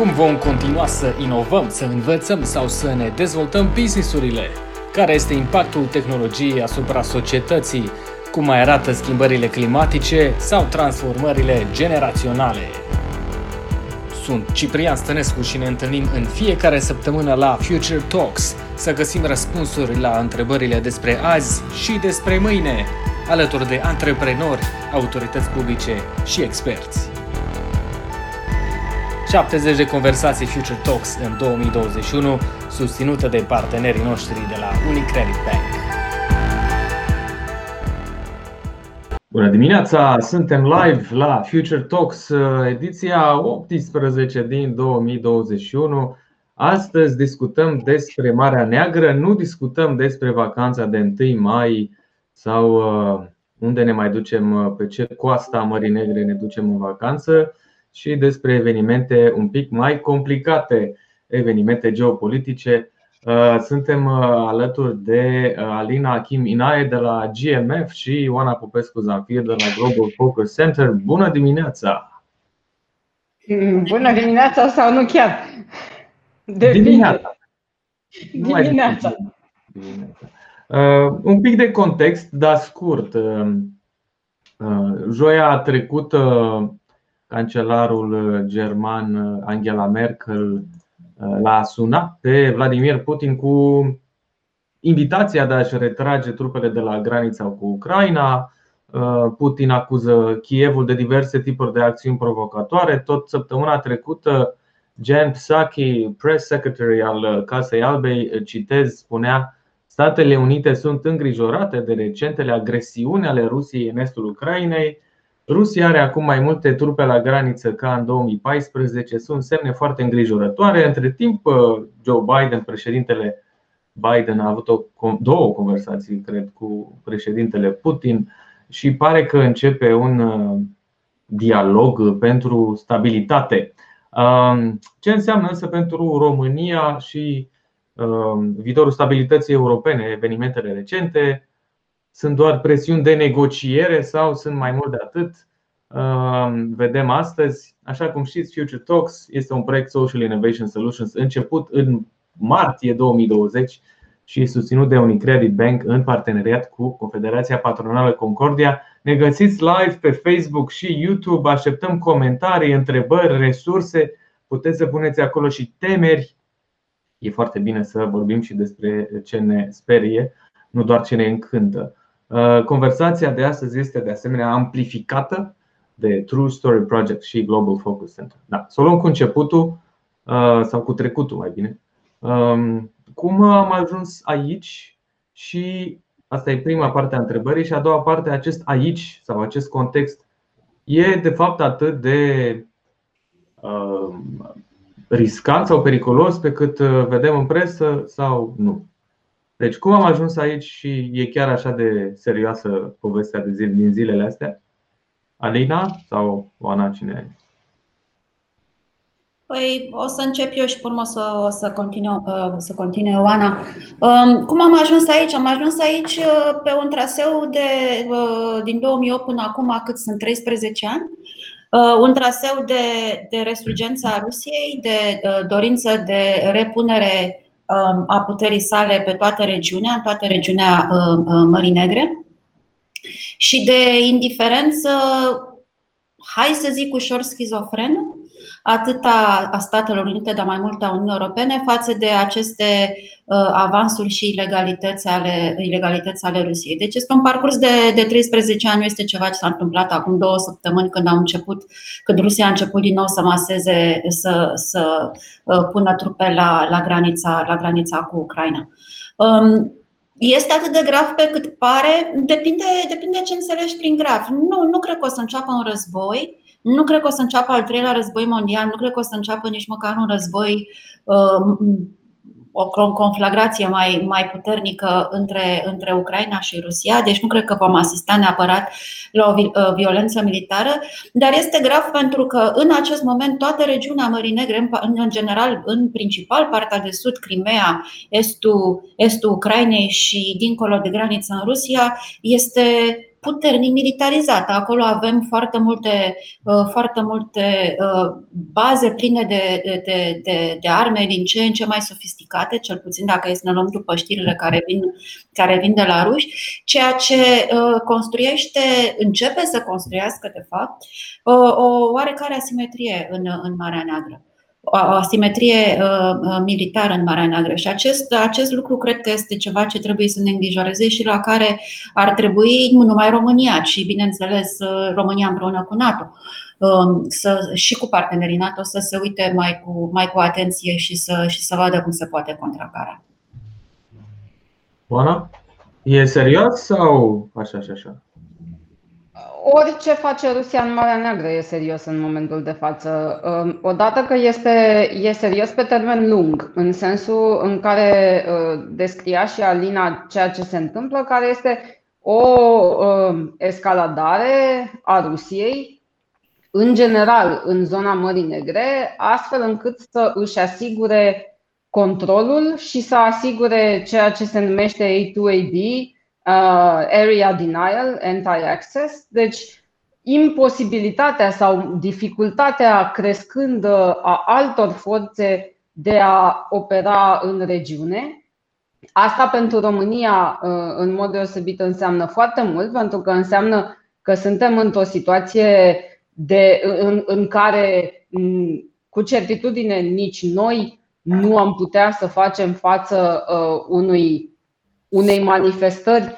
Cum vom continua să inovăm, să învățăm sau să ne dezvoltăm businessurile? Care este impactul tehnologiei asupra societății? Cum mai arată schimbările climatice sau transformările generaționale? Sunt Ciprian Stănescu și ne întâlnim în fiecare săptămână la Future Talks să găsim răspunsuri la întrebările despre azi și despre mâine, alături de antreprenori, autorități publice și experți. 70 de conversații Future Talks în 2021, susținută de partenerii noștri de la Unicredit Bank. Bună dimineața! Suntem live la Future Talks, ediția 18 din 2021. Astăzi discutăm despre Marea Neagră, nu discutăm despre vacanța de 1 mai sau uh, unde ne mai ducem, uh, pe ce coasta Mării Negre ne ducem în vacanță, și despre evenimente un pic mai complicate, evenimente geopolitice. Uh, suntem uh, alături de uh, Alina Achim Inae de la GMF și Ioana Popescu Zanfir de la Global Focus Center. Bună dimineața! Bună dimineața sau nu chiar? De dimineața. Dimineața. dimineața. Uh, un pic de context, dar scurt. Uh, joia trecută cancelarul uh, german uh, Angela Merkel uh, l-a sunat pe Vladimir Putin cu invitația de a-și retrage trupele de la granița cu Ucraina. Putin acuză Kievul de diverse tipuri de acțiuni provocatoare. Tot săptămâna trecută, Jen Psaki, press secretary al Casei Albei, citez, spunea Statele Unite sunt îngrijorate de recentele agresiuni ale Rusiei în estul Ucrainei Rusia are acum mai multe trupe la graniță ca în 2014, sunt semne foarte îngrijorătoare. Între timp, uh, Joe Biden, președintele Biden a avut o, două conversații, cred, cu președintele Putin și pare că începe un uh, dialog pentru stabilitate. Um, ce înseamnă însă pentru România și um, viitorul stabilității europene, evenimentele recente, sunt doar presiuni de negociere sau sunt mai mult de atât? Vedem astăzi, așa cum știți, Future Talks este un proiect Social Innovation Solutions început în martie 2020 și susținut de Unicredit Bank în parteneriat cu Confederația Patronală Concordia. Ne găsiți live pe Facebook și YouTube, așteptăm comentarii, întrebări, resurse. Puteți să puneți acolo și temeri. E foarte bine să vorbim și despre ce ne sperie, nu doar ce ne încântă. Uh, conversația de astăzi este de asemenea amplificată de True Story Project și Global Focus Center. Da, să o luăm cu începutul uh, sau cu trecutul mai bine. Um, cum am ajuns aici și asta e prima parte a întrebării și a doua parte acest aici sau acest context e de fapt atât de uh, riscant sau periculos pe cât vedem în presă sau nu. Deci cum am ajuns aici și e chiar așa de serioasă povestea de zi, din zilele astea? Alina sau Oana, cine Păi o să încep eu și pe urmă să, o să continue, uh, să continue Oana. Um, cum am ajuns aici? Am ajuns aici uh, pe un traseu de, uh, din 2008 până acum, cât sunt 13 ani. Un traseu de, de resurgență a Rusiei, de dorință de repunere Um, a puterii sale pe toată regiunea, în toată regiunea um, um, Mării Negre și de indiferență, hai să zic ușor schizofrenă, atât a Statelor Unite, dar mai mult a Uniunii Europene, față de aceste uh, avansuri și ilegalități ale, ilegalități ale Rusiei. Deci este un parcurs de, de 13 ani, nu este ceva ce s-a întâmplat acum două săptămâni când au început, când Rusia a început din nou să maseze, să, să uh, pună trupe la, la, granița, la granița cu Ucraina. Um, este atât de grav pe cât pare, depinde, depinde ce înțelegi prin grav. Nu, nu cred că o să înceapă un război, nu cred că o să înceapă al treilea război mondial, nu cred că o să înceapă nici măcar un război, uh, o conflagrație mai, mai puternică între, între Ucraina și Rusia, deci nu cred că vom asista neapărat la o uh, violență militară, dar este grav pentru că în acest moment toată regiunea Mării Negre, în general, în principal partea de sud, Crimea, estul, estul Ucrainei și dincolo de graniță în Rusia, este puternic militarizată. Acolo avem foarte multe, foarte multe baze pline de, de, de, de arme din ce în ce mai sofisticate, cel puțin dacă este ne luăm după știrile care vin, care vin de la ruși, ceea ce construiește, începe să construiască, de fapt, o oarecare asimetrie în, în Marea Neagră o asimetrie uh, uh, militară în Marea Neagră și acest, acest lucru cred că este ceva ce trebuie să ne îngrijoreze și la care ar trebui nu numai România, ci bineînțeles uh, România împreună cu NATO um, să, și cu partenerii NATO să se uite mai cu, mai cu atenție și să, și să vadă cum se poate contracara. Bună? E serios sau așa și așa? Orice face Rusia în Marea Neagră e serios în momentul de față. Um, odată că este, e serios pe termen lung, în sensul în care uh, descria și Alina ceea ce se întâmplă, care este o um, escaladare a Rusiei, în general, în zona Mării Negre, astfel încât să își asigure controlul și să asigure ceea ce se numește A2AD, uh, area denial, anti-access. Deci, imposibilitatea sau dificultatea crescând a altor forțe de a opera în regiune. Asta pentru România, uh, în mod deosebit, înseamnă foarte mult, pentru că înseamnă că suntem într-o situație de, în, în care, cu certitudine, nici noi nu am putea să facem față uh, unui unei manifestări,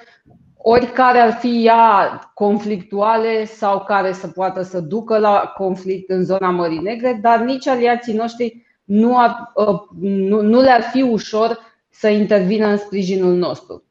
oricare ar fi ea conflictuale sau care să poată să ducă la conflict în zona Mării Negre, dar nici aliații noștri nu, ar, uh, nu, nu le-ar fi ușor să intervină în sprijinul nostru.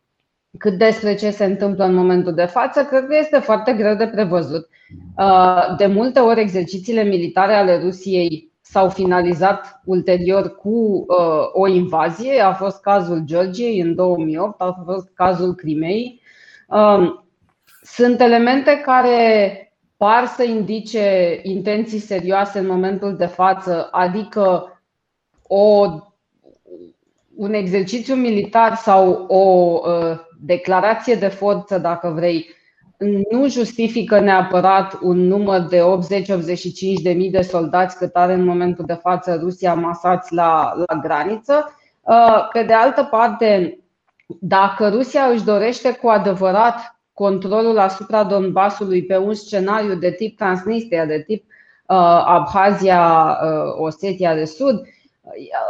Cât despre ce se întâmplă în momentul de față, cred că este foarte greu de prevăzut. Uh, de multe ori, exercițiile militare ale Rusiei s-au finalizat ulterior cu uh, o invazie. A fost cazul Georgiei în 2008, a fost cazul Crimei. Uh, sunt elemente care par să indice intenții serioase în momentul de față, adică o, un exercițiu militar sau o uh, declarație de forță, dacă vrei, nu justifică neapărat un număr de 80-85 de mii de soldați cât are în momentul de față Rusia masați la, la graniță. Uh, pe de altă parte, dacă Rusia își dorește cu adevărat controlul asupra Donbasului pe un scenariu de tip Transnistria, de tip uh, Abhazia, uh, Osetia de Sud,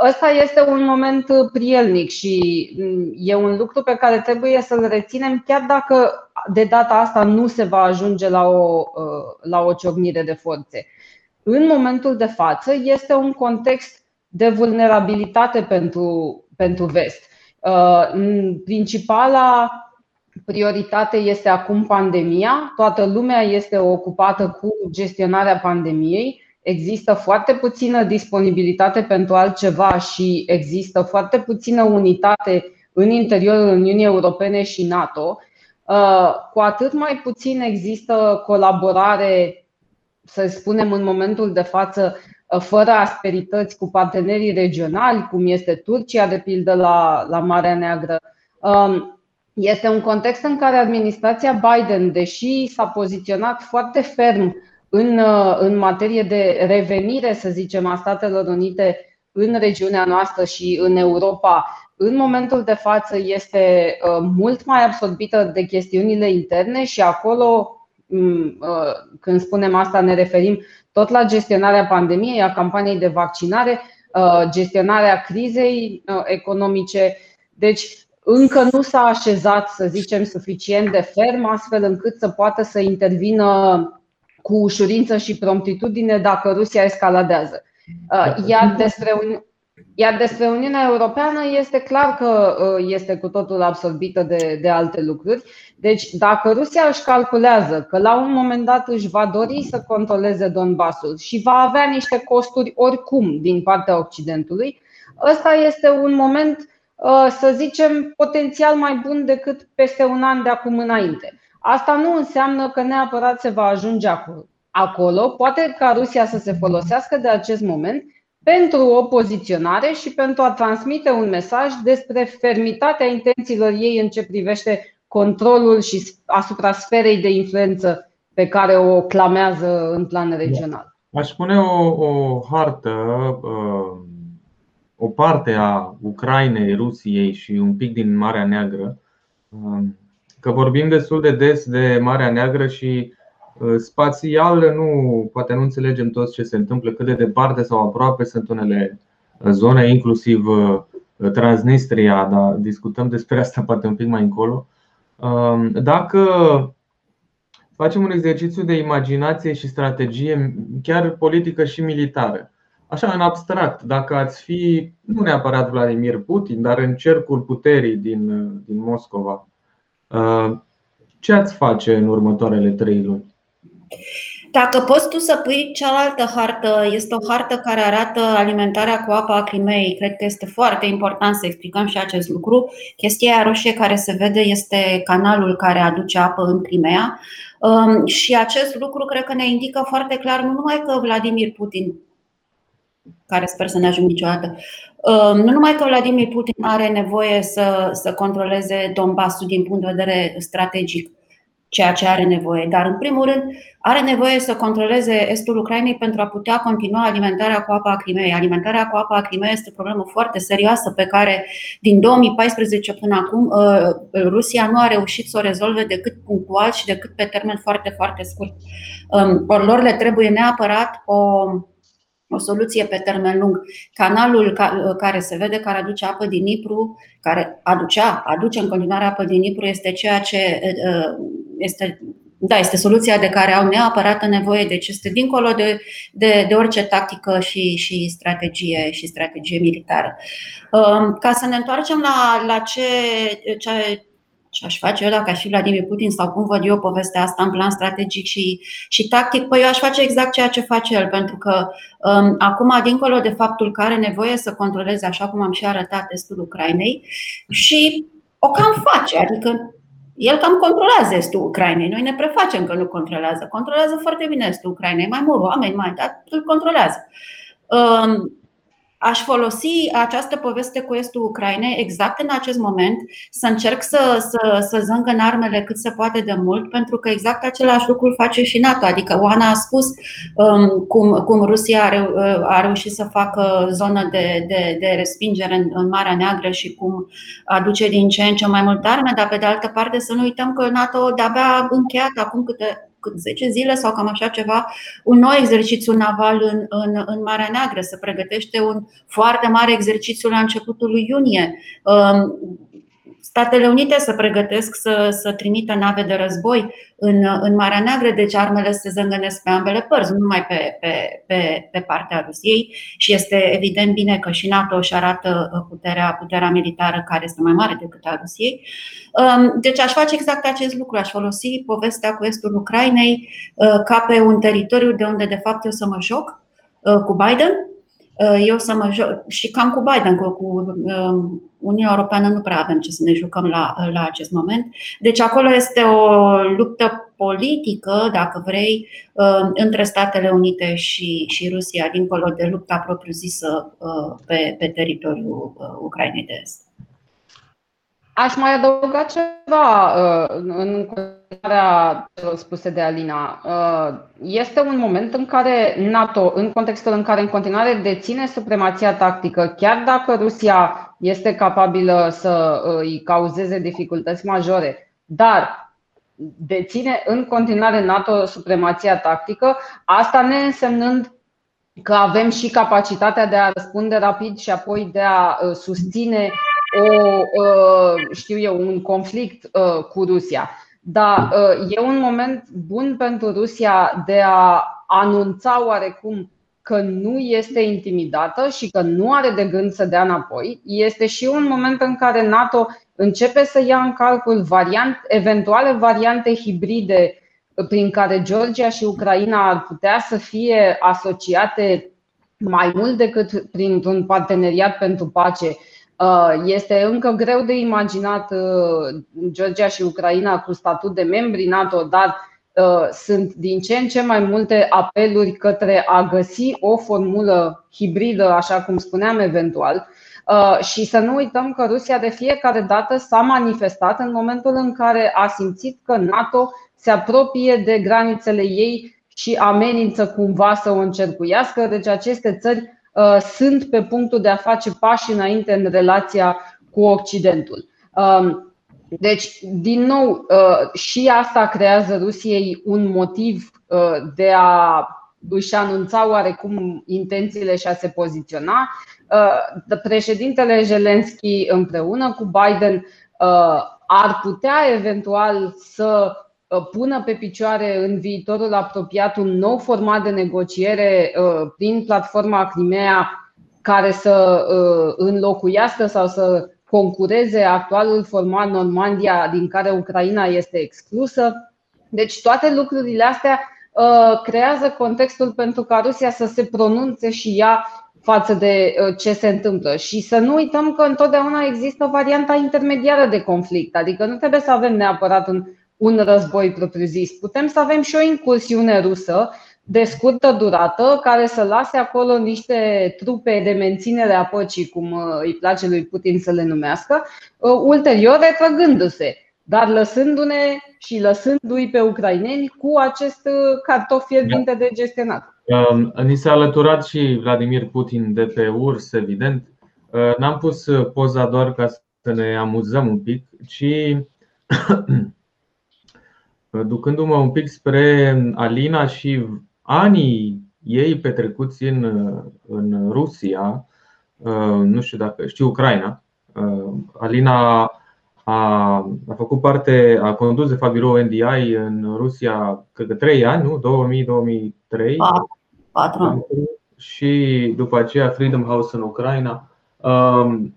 Ăsta este un moment prielnic și mm, e un lucru pe care trebuie să-l reținem, chiar dacă de data asta nu se va ajunge la o, uh, la o ciocnire de forțe. În momentul de față este un context de vulnerabilitate pentru, pentru vest. Uh, principala prioritate este acum pandemia. Toată lumea este ocupată cu gestionarea pandemiei există foarte puțină disponibilitate pentru altceva și există foarte puțină unitate în interiorul Uniunii Europene și NATO, uh, cu atât mai puțin există colaborare, să spunem, în momentul de față, uh, fără asperități cu partenerii regionali, cum este Turcia, de pildă, la, la Marea Neagră. Um, este un context în care administrația Biden, deși s-a poziționat foarte ferm în, uh, în materie de revenire, să zicem, a Statelor Unite în regiunea noastră și în Europa, în momentul de față este uh, mult mai absorbită de chestiunile interne și acolo, mm, uh, când spunem asta, ne referim tot la gestionarea pandemiei, a campaniei de vaccinare, gestionarea crizei economice. Deci, încă nu s-a așezat, să zicem, suficient de ferm, astfel încât să poată să intervină cu ușurință și promptitudine dacă Rusia escaladează. Uh, iar despre, iar despre Uniunea Europeană este clar că uh, este cu totul absorbită de, de alte lucruri. Deci, dacă Rusia își calculează că la un moment dat își va dori să controleze Donbasul și va avea niște costuri oricum din partea Occidentului, ăsta este un moment, uh, să zicem, potențial mai bun decât peste un an de acum înainte. Asta nu înseamnă că neapărat se va ajunge acolo. Poate ca Rusia să se folosească de acest moment pentru o poziționare și pentru a transmite un mesaj despre fermitatea intențiilor ei în ce privește controlul și asupra sferei de influență pe care o clamează în plan regional. Aș spune o, o hartă, o parte a Ucrainei, Rusiei și un pic din Marea Neagră, că vorbim destul de des de Marea Neagră și spațial nu, poate nu înțelegem toți ce se întâmplă, cât de departe sau aproape sunt unele zone, inclusiv Transnistria, dar discutăm despre asta poate un pic mai încolo. Dacă facem un exercițiu de imaginație și strategie, chiar politică și militară, așa în abstract, dacă ați fi, nu neapărat Vladimir Putin, dar în cercul puterii din, din Moscova, ce ați face în următoarele trei luni? Dacă poți tu să pui cealaltă hartă, este o hartă care arată alimentarea cu apa a Crimei. Cred că este foarte important să explicăm și acest lucru. Chestia roșie care se vede este canalul care aduce apă în Crimea. Um, și acest lucru cred că ne indică foarte clar nu numai că Vladimir Putin care sper să ne ajung niciodată. Um, nu numai că Vladimir Putin are nevoie să, să controleze Donbassul din punct de vedere strategic, ceea ce are nevoie, dar în primul rând are nevoie să controleze estul Ucrainei pentru a putea continua alimentarea cu apa a Crimei. Alimentarea cu apa a Crimei este o problemă foarte serioasă pe care din 2014 până acum uh, Rusia nu a reușit să o rezolve decât punctual și decât pe termen foarte, foarte scurt. Um, Or lor le trebuie neapărat o o soluție pe termen lung. Canalul care se vede, care aduce apă din Nipru, care aducea, aduce în continuare apă din Nipru, este ceea ce este da, este soluția de care au neapărat nevoie, deci este dincolo de, de, de orice tactică și, și strategie și strategie militară. Ca să ne întoarcem la, la ce, ce, ce aș face eu dacă aș fi Vladimir Putin sau cum văd eu povestea asta în plan strategic și, și tactic, păi eu aș face exact ceea ce face el, pentru că um, acum, dincolo de faptul că are nevoie să controleze, așa cum am și arătat, estul Ucrainei, și o cam face, adică el cam controlează estul Ucrainei. Noi ne prefacem că nu controlează. Controlează foarte bine estul Ucrainei. Mai mult oameni, mai dat, îl controlează. Um, aș folosi această poveste cu estul Ucrainei exact în acest moment, să încerc să, să, să în armele cât se poate de mult, pentru că exact același lucru face și NATO. Adică Oana a spus um, cum, cum Rusia a, reu, a reușit să facă zonă de, de, de respingere în, în Marea Neagră și cum aduce din ce în ce mai multe arme, dar pe de altă parte să nu uităm că NATO de-abia încheiat acum câte 10 zile sau cam așa ceva, un nou exercițiu naval în, în, în Marea Neagră. Se pregătește un foarte mare exercițiu la începutul lui iunie. Um, Statele Unite se pregătesc să, să trimită nave de război în, în Marea Neagră, deci armele se zângănesc pe ambele părți, nu numai pe, pe, pe, pe partea Rusiei. Și este evident bine că și NATO își arată puterea, puterea militară care este mai mare decât a Rusiei. Um, deci aș face exact acest lucru, aș folosi povestea cu estul Ucrainei uh, ca pe un teritoriu de unde de fapt eu să mă joc uh, cu Biden. Uh, eu să mă joc și cam cu Biden, cu, cu um, Uniunea Europeană nu prea avem ce să ne jucăm la, la acest moment. Deci acolo este o luptă politică, dacă vrei, uh, între Statele Unite și, și Rusia, dincolo de lupta propriu-zisă uh, pe, pe teritoriul Ucrainei de Est. Aș mai adăuga ceva în întrebarea spuse de Alina. Uh, este un moment în care NATO, în contextul în care în continuare deține supremația tactică, chiar dacă Rusia este capabilă să uh, îi cauzeze dificultăți majore, dar deține în continuare NATO supremația tactică, asta ne însemnând că avem și capacitatea de a răspunde rapid și apoi de a uh, susține o, știu eu, un conflict cu Rusia. Dar uh, e un moment bun pentru Rusia de a anunța oarecum că nu este intimidată și că nu are de gând să dea înapoi. Este și un moment în care NATO începe să ia în calcul variant, eventuale variante hibride prin care Georgia și Ucraina ar putea să fie asociate mai mult decât printr-un parteneriat pentru pace Uh, este încă greu de imaginat uh, Georgia și Ucraina cu statut de membri NATO, dar sunt din ce în ce mai multe apeluri către a găsi o formulă hibridă, așa cum spuneam eventual, și să nu uităm că Rusia de fiecare dată s-a manifestat în momentul în care a simțit că NATO se apropie de granițele ei și amenință cumva să o încercuiască. Deci aceste țări uh, sunt pe punctul de a face pași înainte în relația cu Occidentul. Um, deci, din nou, uh, și asta creează Rusiei un motiv uh, de a își anunța oarecum intențiile și a se poziționa. Președintele Zelensky împreună cu Biden ar putea eventual să Uh, pună pe picioare în viitorul apropiat un nou format de negociere uh, prin platforma Crimea care să uh, înlocuiască sau să concureze actualul format Normandia din care Ucraina este exclusă. Deci toate lucrurile astea creează contextul pentru ca Rusia să se pronunțe și ea față de ce se întâmplă. Și să nu uităm că întotdeauna există varianta intermediară de conflict, adică nu trebuie să avem neapărat un un război propriu-zis. Putem să avem și o incursiune rusă de scurtă durată care să lase acolo niște trupe de menținere a păcii, cum uh, îi place lui Putin să le numească, uh, ulterior retrăgându-se, dar lăsându-ne și lăsându-i pe ucraineni cu acest uh, cartof fierbinte de gestionat. Um, ni s-a alăturat și Vladimir Putin de pe urs, evident. N-am pus poza doar ca să ne amuzăm un pic, ci ducându-mă un pic spre Alina și anii ei petrecuți în, în Rusia, nu știu dacă știu Ucraina. Alina a, a făcut parte, a condus de fapt birou NDI în Rusia, cred că 3 ani, nu? 2000-2003. 4 Și după aceea Freedom House în Ucraina.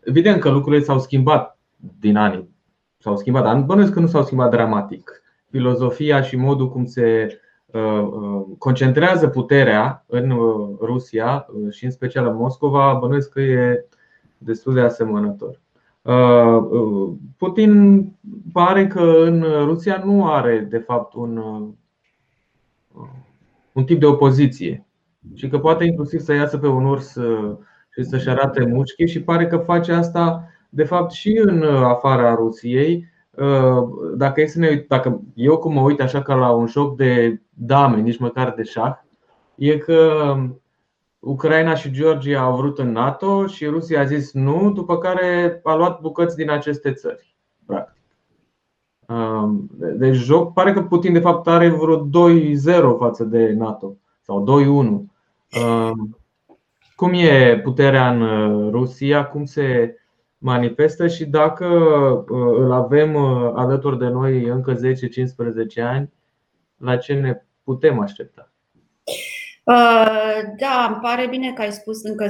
Evident că lucrurile s-au schimbat din anii. S-au schimbat, dar bănuiesc că nu s-au schimbat dramatic filozofia și modul cum se uh, uh, concentrează puterea în uh, Rusia și în special în Moscova, bănuiesc că e destul de asemănător. Putin pare că în Rusia nu are de fapt un, un tip de opoziție și că poate inclusiv să iasă pe un urs și să-și arate mușchii și pare că face asta de fapt și în afara Rusiei Uh, dacă, e să ne uit, dacă eu cum mă uit așa ca la un joc de dame, nici măcar de șah, e că Ucraina și Georgia au vrut în NATO și Rusia a zis nu, după care a luat bucăți din aceste țări. Practic. Um, deci joc, pare că Putin de fapt are vreo 2-0 față de NATO sau 2-1. Um, cum e puterea în uh, Rusia? Cum se manifestă și dacă uh, îl avem uh, alături de noi încă 10-15 ani, la ce ne putem aștepta? Uh, da, îmi pare bine că ai spus încă 10-15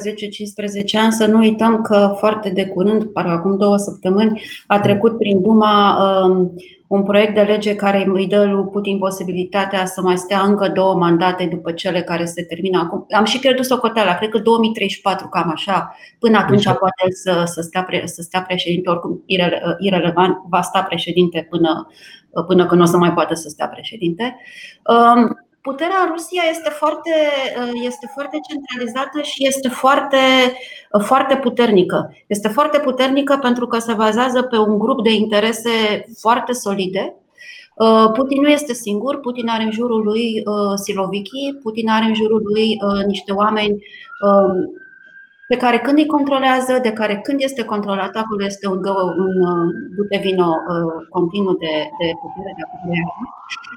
ani. Să nu uităm că foarte de curând, acum două săptămâni, a trecut prin Duma um, un proiect de lege care îi dă lui Putin posibilitatea să mai stea încă două mandate după cele care se termină acum. Am și pierdut socoteala, cred că 2034, cam așa. Până atunci deci- poate să, să, stea, pre, să stea președinte, oricum irele, irelevant, va sta președinte până, până când o să mai poată să stea președinte. Um, puterea în Rusia este foarte, este foarte centralizată și este foarte, foarte puternică. Este foarte puternică pentru că se bazează pe un grup de interese foarte solide. Putin nu este singur, Putin are în jurul lui Siloviki, Putin are în jurul lui niște oameni pe care când îi controlează, de care când este controlat, acolo este un, un dute vino uh, continuu de, de putere, de putere.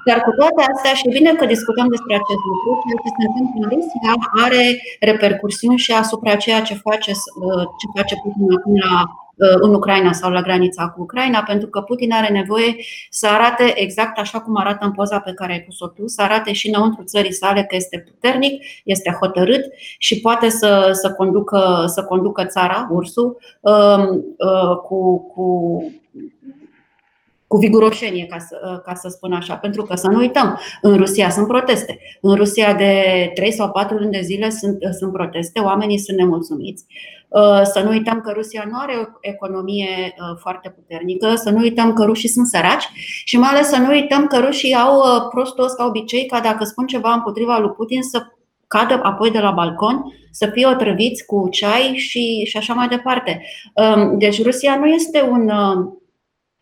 Dar cu toate astea, și bine că discutăm despre acest lucru, ceea ce se întâmplă în Rusia are repercursiuni și asupra ceea ce face, uh, ce face Putin acum la Uh, în Ucraina sau la granița cu Ucraina, pentru că Putin are nevoie să arate exact așa cum arată în poza pe care ai pus-o tu, să arate și înăuntru țării sale că este puternic, este hotărât și poate să, să, conducă, să conducă țara, ursul, um, uh, cu, cu cu viguroșenie, ca să, ca să spun așa, pentru că să nu uităm, în Rusia sunt proteste. În Rusia de 3 sau 4 luni de zile sunt, sunt proteste, oamenii sunt nemulțumiți. Să nu uităm că Rusia nu are o economie foarte puternică, să nu uităm că rușii sunt săraci și mai ales să nu uităm că rușii au prostul ăsta obicei ca dacă spun ceva împotriva lui Putin să cadă apoi de la balcon, să fie otrăviți cu ceai și, și așa mai departe. Deci Rusia nu este un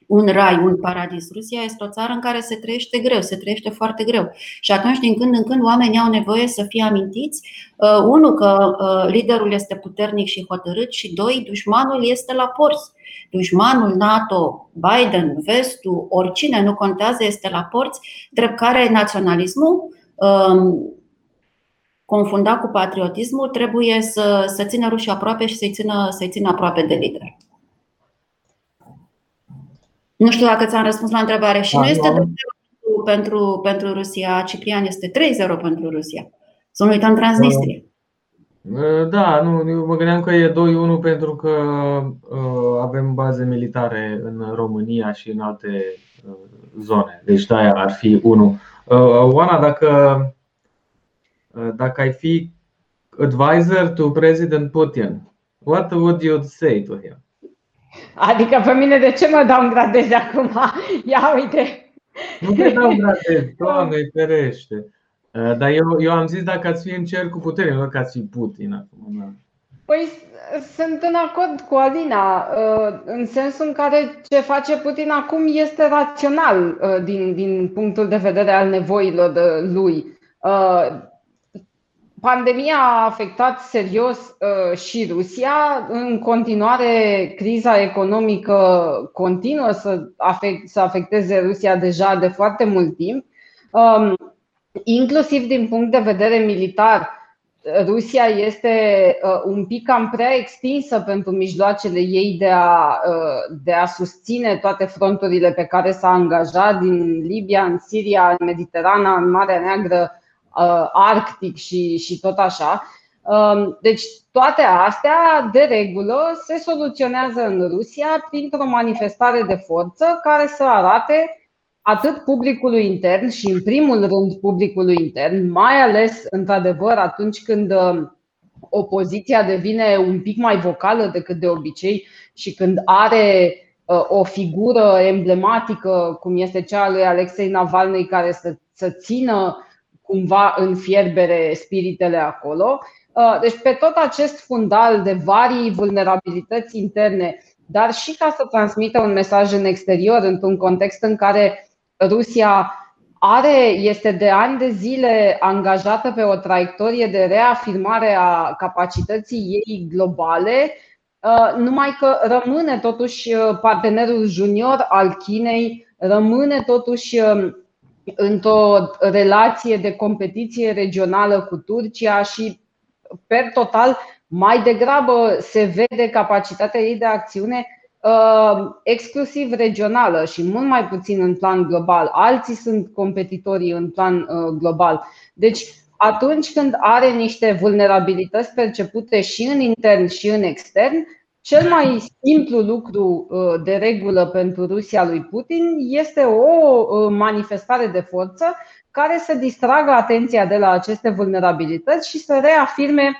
un rai, un paradis. Rusia este o țară în care se trăiește greu, se trăiește foarte greu. Și atunci, din când în când, oamenii au nevoie să fie amintiți, uh, unul, că uh, liderul este puternic și hotărât, și doi, dușmanul este la porți. Dușmanul NATO, Biden, vestul, oricine nu contează, este la porți, drept care naționalismul um, confundat cu patriotismul, trebuie să, să țină rușii aproape și să-i țină, să-i țină aproape de lider. Nu știu dacă ți-am răspuns la întrebare. Și da, nu este 2-0 pentru, pentru Rusia, Ciprian este 3-0 pentru Rusia. Să nu uităm Transnistria. Da, nu, eu mă gândeam că e 2-1 pentru că uh, avem baze militare în România și în alte uh, zone. Deci da, ar fi 1. Uh, Oana, dacă, uh, dacă ai fi advisor to President Putin, what would you say to him? Adică pe mine de ce mă dau gradezi acum? Ia uite! Nu te dau gradezi, doamne, ferește. Uh, dar eu, eu am zis dacă ați fi în cer cu putere, nu dacă ați fi Putin acum. Da. Păi sunt în acord cu Alina, uh, în sensul în care ce face Putin acum este rațional uh, din, din punctul de vedere al nevoilor lui Pandemia a afectat serios uh, și Rusia. În continuare, criza economică continuă să, afect, să afecteze Rusia deja de foarte mult timp. Um, inclusiv din punct de vedere militar, Rusia este uh, un pic cam prea extinsă pentru mijloacele ei de a, uh, de a susține toate fronturile pe care s-a angajat din Libia, în Siria, în Mediterana, în Marea Neagră Uh, arctic și, și tot așa. Um, deci toate astea, de regulă, se soluționează în Rusia printr-o manifestare de forță care să arate atât publicului intern și, în primul rând, publicului intern, mai ales, într-adevăr, atunci când uh, opoziția devine un pic mai vocală decât de obicei și când are uh, o figură emblematică, cum este cea a lui Alexei Navalny, care să, să țină cumva în fierbere spiritele acolo. Uh, deci pe tot acest fundal de varii vulnerabilități interne, dar și ca să transmită un mesaj în exterior, într-un context în care Rusia are, este de ani de zile angajată pe o traiectorie de reafirmare a capacității ei globale, uh, numai că rămâne totuși uh, partenerul junior al Chinei, rămâne totuși într-o relație de competiție regională cu Turcia și, per total, mai degrabă se vede capacitatea ei de acțiune uh, exclusiv regională și mult mai puțin în plan global. Alții sunt competitorii în plan uh, global. Deci, atunci când are niște vulnerabilități percepute și în intern și în extern, cel mai simplu lucru uh, de regulă pentru Rusia lui Putin este o uh, manifestare de forță care să distragă atenția de la aceste vulnerabilități și să reafirme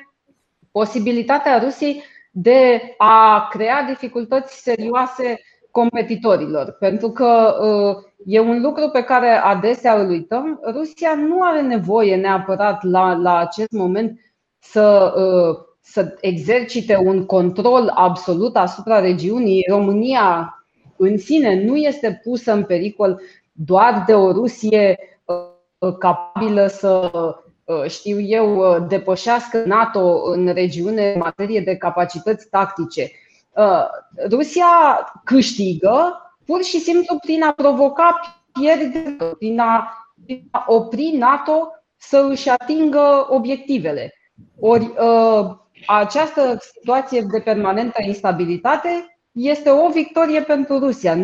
posibilitatea Rusiei de a crea dificultăți serioase competitorilor. Pentru că uh, e un lucru pe care adesea îl uităm. Rusia nu are nevoie neapărat la, la acest moment să să exercite un control absolut asupra regiunii. România în sine nu este pusă în pericol doar de o Rusie uh, capabilă să, uh, știu eu, uh, depășească NATO în regiune în materie de capacități tactice. Rusia câștigă pur și simplu prin a provoca pierderi, prin a, prin a opri NATO să își atingă obiectivele. Ori această situație de permanentă instabilitate este o victorie pentru Rusia,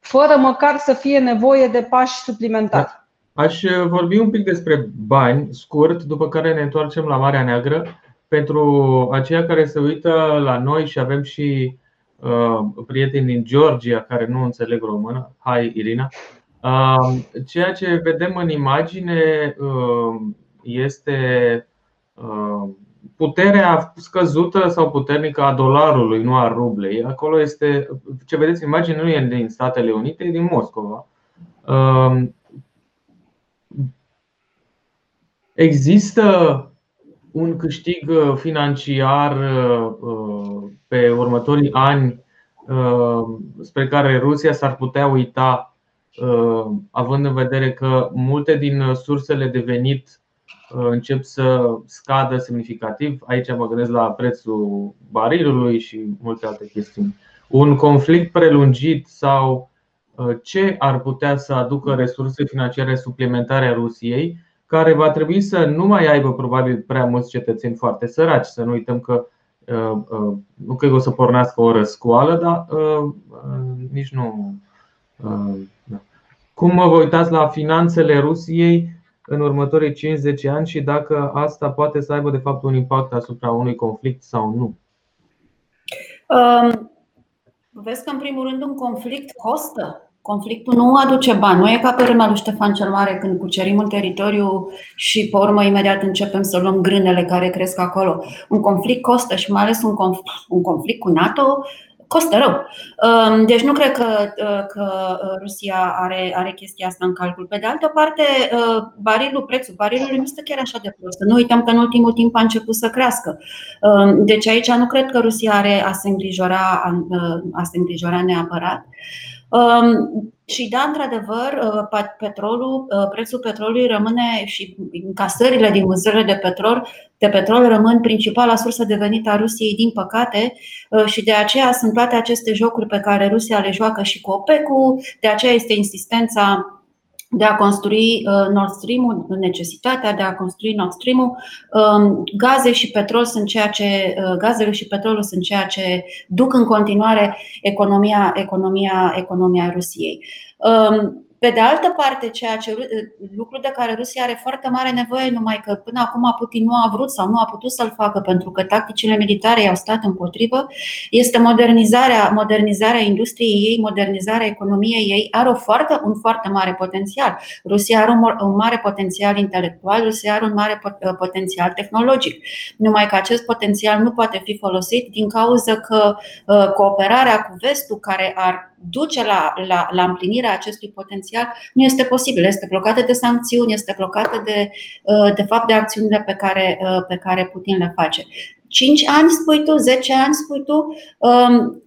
fără măcar să fie nevoie de pași suplimentari. Aș vorbi un pic despre bani, scurt, după care ne întoarcem la Marea Neagră. Pentru aceia care se uită la noi și avem și uh, prieteni din Georgia care nu înțeleg română, hai Irina, uh, ceea ce vedem în imagine uh, este uh, puterea scăzută sau puternică a dolarului, nu a rublei. Acolo este, ce vedeți în imagine, nu e din Statele Unite, e din Moscova. Um, există un câștig uh, financiar uh, pe următorii ani spre care Rusia s-ar putea uita, având în vedere că multe din sursele de venit încep să scadă semnificativ. Aici mă gândesc la prețul barilului și multe alte chestiuni. Un conflict prelungit sau ce ar putea să aducă resurse financiare suplimentare a Rusiei, care va trebui să nu mai aibă probabil prea mulți cetățeni foarte săraci. Să nu uităm că nu cred că o să pornească o răscoală, dar nici nu. Da. Cum vă uitați la finanțele Rusiei în următorii 5-10 ani și dacă asta poate să aibă de fapt un impact asupra unui conflict sau nu? Um, vezi că în primul rând un conflict costă. Conflictul nu aduce bani. Nu e ca pe vremea lui Ștefan cel Mare când cucerim un teritoriu și pe urmă imediat începem să luăm grânele care cresc acolo. Un conflict costă și mai ales un conflict, un conflict cu NATO costă rău. Um, deci nu cred că, uh, că uh, Rusia are, are chestia asta în calcul. Pe de altă parte, uh, barilul, prețul barilului nu este chiar așa de prost. Nu uităm că în ultimul timp a început să crească. Um, deci aici nu cred că Rusia are a se îngrijora, a se îngrijora neapărat. Um, și da, într-adevăr, uh, petrolul, uh, prețul petrolului rămâne și încasările din vânzările de petrol, de petrol rămân principala sursă de venit a Rusiei, din păcate, uh, și de aceea sunt toate aceste jocuri pe care Rusia le joacă și cu OPEC-ul, de aceea este insistența de a construi uh, Nord Stream-ul, necesitatea de a construi Nord Stream-ul. Um, gaze și petrol sunt ceea ce, uh, gazele și petrolul sunt ceea ce duc în continuare economia, economia, economia Rusiei. Um, pe de altă parte, ceea ce, lucru de care Rusia are foarte mare nevoie, numai că până acum Putin nu a vrut sau nu a putut să-l facă pentru că tacticile militare i-au stat împotrivă, este modernizarea, modernizarea industriei ei, modernizarea economiei ei. Are o foarte, un foarte mare potențial. Rusia are un, un mare potențial intelectual, Rusia are un mare potențial tehnologic. Numai că acest potențial nu poate fi folosit din cauza că uh, cooperarea cu vestul, care ar duce la, la, la împlinirea acestui potențial nu este posibil. Este blocată de sancțiuni, este blocată de, uh, de fapt de acțiunile pe care, uh, pe care Putin le face. 5 ani spui tu, 10 ani spui tu, um,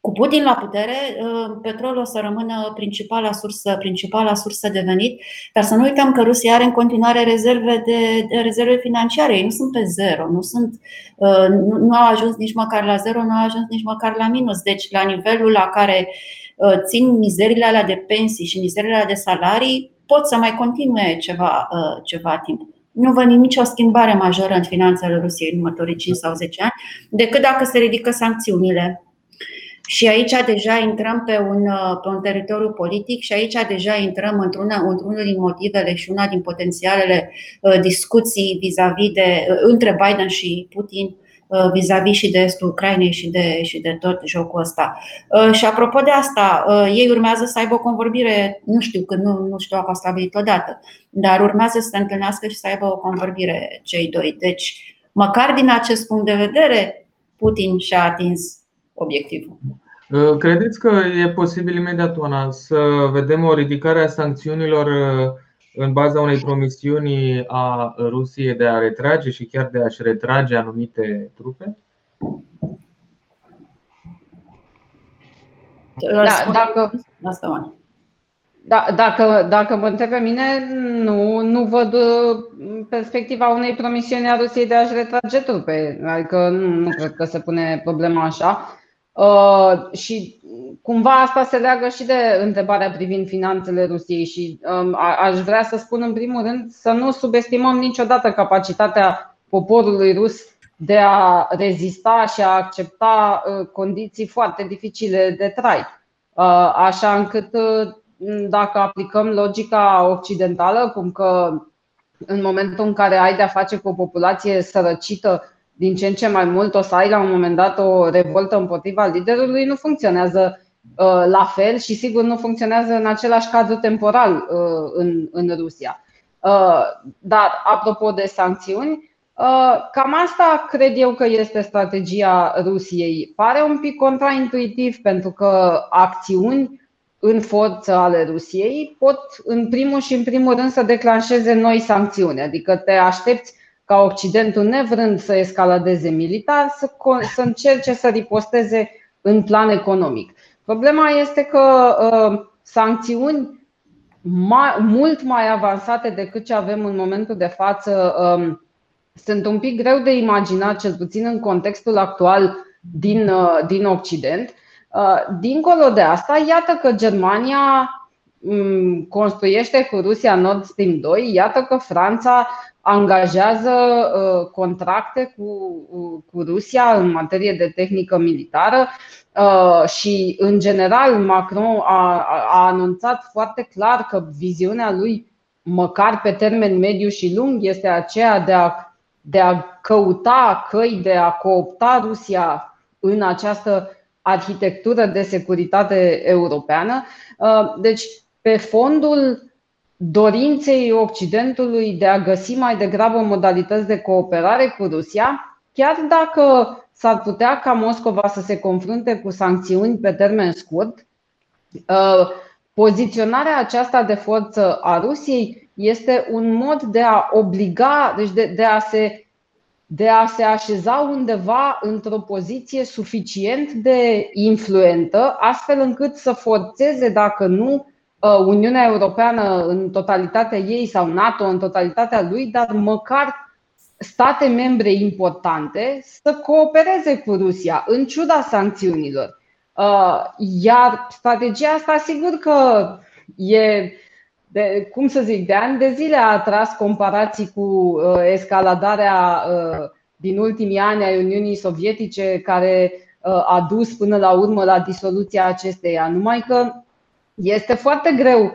cu Putin la putere, uh, petrolul o să rămână principala sursă, principala sursă de venit, dar să nu uităm că Rusia are în continuare rezerve, de, de rezerve financiare. Ei nu sunt pe zero, nu, sunt, uh, nu, nu au ajuns nici măcar la zero, nu au ajuns nici măcar la minus. Deci, la nivelul la care uh, țin mizerile alea de pensii și mizerile alea de salarii, pot să mai continue ceva, ceva timp. Nu văd nicio schimbare majoră în finanțele Rusiei în următorii 5 sau 10 ani, decât dacă se ridică sancțiunile și aici deja intrăm pe un, uh, pe un teritoriu politic și aici deja intrăm într-una, într-unul din motivele și una din potențialele uh, discuții vis-a-vis de, uh, între Biden și Putin vis-a-vis și de estul Ucrainei și de, și de tot jocul ăsta. Și apropo de asta, ei urmează să aibă o convorbire, nu știu când, nu, nu știu dacă a stabilit odată, dar urmează să se întâlnească și să aibă o convorbire cei doi. Deci, măcar din acest punct de vedere, Putin și-a atins obiectivul. Uh, credeți că e posibil imediat, Oana, să vedem o ridicare a sancțiunilor uh, în baza unei promisiuni a Rusiei de a retrage și chiar de a-și retrage anumite trupe? Da, dacă, da, dacă, dacă mă întreb pe mine, nu, nu văd uh, perspectiva unei promisiuni a Rusiei de a-și retrage trupe. Adică nu, nu cred că se pune problema așa. Uh, și cumva asta se leagă și de întrebarea privind finanțele Rusiei și um, aș vrea să spun în primul rând să nu subestimăm niciodată capacitatea poporului rus de a rezista și a accepta uh, condiții foarte dificile de trai. Uh, așa încât dacă aplicăm logica occidentală, cum că în momentul în care ai de-a face cu o populație sărăcită din ce în ce mai mult o să ai la un moment dat o revoltă împotriva liderului, nu funcționează uh, la fel și sigur nu funcționează în același cadru temporal uh, în, în Rusia. Uh, dar apropo de sancțiuni, Cam asta cred eu că este strategia Rusiei. Pare un pic contraintuitiv pentru că acțiuni în forță ale Rusiei pot în primul și în primul rând să declanșeze noi sancțiuni. Adică te aștepți ca Occidentul, nevrând să escaladeze militar, să, să încerce să riposteze în plan economic. Problema este că uh, sancțiuni mai, mult mai avansate decât ce avem în momentul de față um, sunt un pic greu de imaginat, cel puțin în contextul actual din, uh, din Occident. Uh, dincolo de asta, iată că Germania um, construiește cu Rusia Nord Stream 2, iată că Franța angajează uh, contracte cu, cu Rusia în materie de tehnică militară și, în general, Macron a, a anunțat foarte clar că viziunea lui, măcar pe termen mediu și lung, este aceea de a de a căuta căi de a coopta Rusia în această arhitectură de securitate europeană. Uh, deci, pe fondul dorinței Occidentului de a găsi mai degrabă modalități de cooperare cu Rusia, chiar dacă s-ar putea ca Moscova să se confrunte cu sancțiuni pe termen scurt, uh, poziționarea aceasta de forță a Rusiei este un mod de a obliga, deci de, de, a se, de a se așeza undeva într-o poziție suficient de influentă, astfel încât să forțeze, dacă nu uh, Uniunea Europeană în totalitatea ei sau NATO în totalitatea lui, dar măcar state membre importante să coopereze cu Rusia, în ciuda sancțiunilor. Uh, iar strategia asta, sigur că e de, cum să zic, de ani de zile a atras comparații cu uh, escaladarea uh, din ultimii ani a Uniunii Sovietice, care uh, a dus până la urmă la disoluția acesteia. Numai că este foarte greu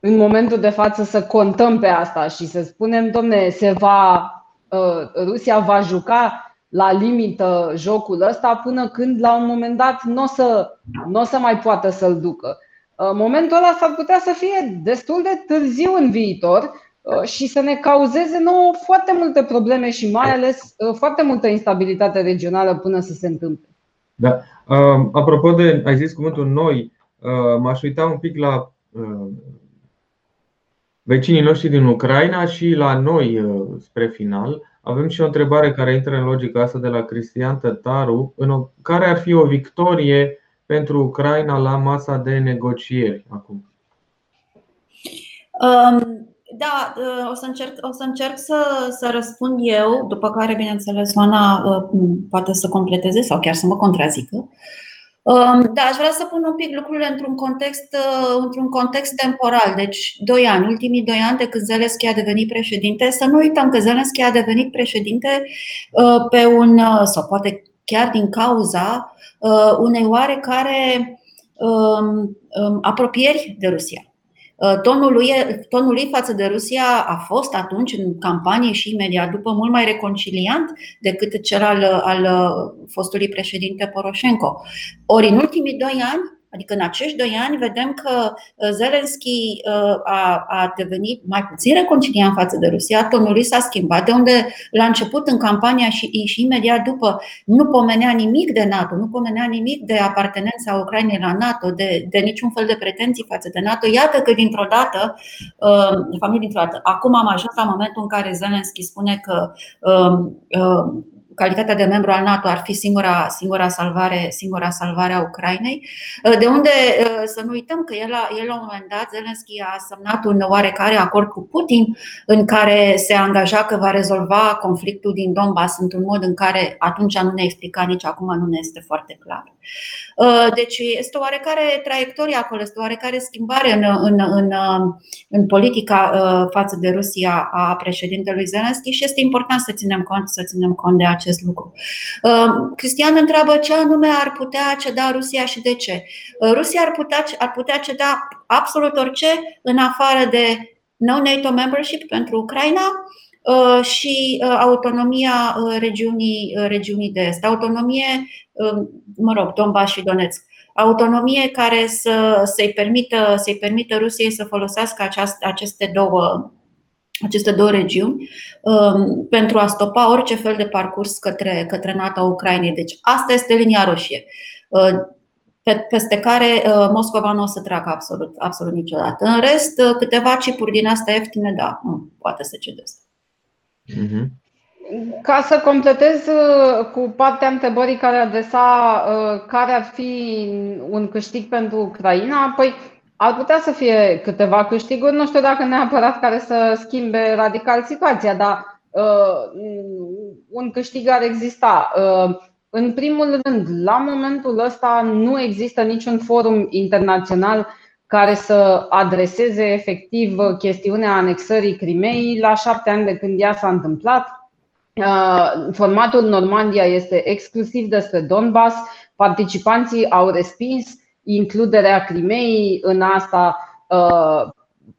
în momentul de față să contăm pe asta și să spunem, domne, se va, uh, Rusia va juca la limită jocul ăsta până când la un moment dat nu o să, n-o să mai poată să-l ducă. Uh, momentul ăla s-ar putea să fie destul de târziu în viitor uh, și să ne cauzeze nouă foarte multe probleme și mai ales uh, foarte multă instabilitate regională până să se întâmple. Da. Apropo de, ai zis cuvântul noi, m-aș uita un pic la vecinii noștri din Ucraina și la noi spre final. Avem și o întrebare care intră în logica asta de la Cristian Tătaru. Care ar fi o victorie pentru Ucraina la masa de negocieri acum? Um, da, uh, o să încerc, o să, încerc să, să răspund eu, după care, bineînțeles, Oana uh, poate să completeze sau chiar să mă contrazică. Um, da, aș vrea să pun un pic lucrurile într-un context, uh, într-un context temporal. Deci, doi ani, ultimii doi ani de când Zelenski a devenit președinte, să nu uităm că Zelenski a devenit președinte pe un, sau poate chiar din cauza uh, unei oarecare um, um, apropieri de Rusia. Uh, tonul lui, tonul lui față de Rusia a fost atunci în campanie și imediat după mult mai reconciliant decât cel al, al fostului președinte Poroșenko. Ori în ultimii doi ani Adică în acești doi ani vedem că uh, Zelensky uh, a, a devenit mai puțin reconciliant față de Rusia, tonul lui s-a schimbat, de unde la început în campania și, și imediat după nu pomenea nimic de NATO, nu pomenea nimic de apartenența Ucrainei la NATO, de, de niciun fel de pretenții față de NATO. Iată că dintr-o dată, uh, de fapt nu dintr-o dată, acum am ajuns la momentul în care Zelensky spune că calitatea de membru al NATO ar fi singura, singura, salvare, singura salvare a Ucrainei. Uh, de unde uh, să nu uităm că el, la, el la un moment dat, Zelensky a semnat un oarecare acord cu Putin în care se angaja că va rezolva conflictul din Donbass într-un mod în care atunci nu ne explica, nici acum nu ne este foarte clar. Uh, deci este oarecare traiectorie acolo, este oarecare schimbare în, în, în, în politica față de Rusia a președintelui Zelensky și este important să ținem cont, să ținem cont de acest lucru. Uh, Cristian întreabă ce anume ar putea ceda Rusia și de ce. Uh, Rusia ar putea, ar putea ceda absolut orice în afară de no-NATO membership pentru Ucraina uh, și autonomia regiunii, regiunii de est. Autonomie, mă rog, Donbass și Donetsk autonomie care să, să-i, permită, să-i permită Rusiei să folosească aceast, aceste două aceste două regiuni um, pentru a stopa orice fel de parcurs către, către NATO Ucrainei. Deci asta este linia roșie uh, peste care uh, Moscova nu o să treacă absolut, absolut niciodată. În rest, uh, câteva chipuri din astea ieftine, da, nu poate să cedeze. Mm-hmm. Ca să completez cu partea întrebării care adresa care ar fi un câștig pentru Ucraina, păi ar putea să fie câteva câștiguri, nu știu dacă neapărat care să schimbe radical situația, dar uh, un câștig ar exista. Uh, în primul rând, la momentul ăsta nu există niciun forum internațional care să adreseze efectiv chestiunea anexării Crimeei la șapte ani de când ea s-a întâmplat. Uh, formatul Normandia este exclusiv despre Donbass. Participanții au respins includerea Crimeei în asta, uh,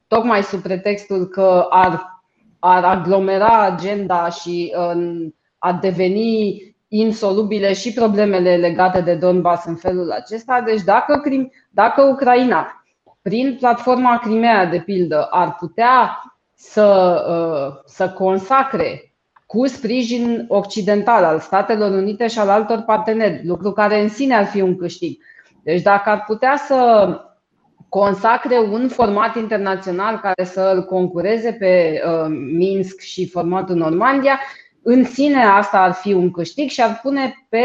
tocmai sub pretextul că ar, ar aglomera agenda și ar deveni insolubile și problemele legate de Donbass în felul acesta. Deci dacă, dacă Ucraina, prin platforma Crimea, de pildă, ar putea să, uh, să consacre cu sprijin occidental al Statelor Unite și al altor parteneri, lucru care în sine ar fi un câștig, deci dacă ar putea să consacre un format internațional care să îl concureze pe uh, Minsk și formatul Normandia, în sine asta ar fi un câștig și ar pune pe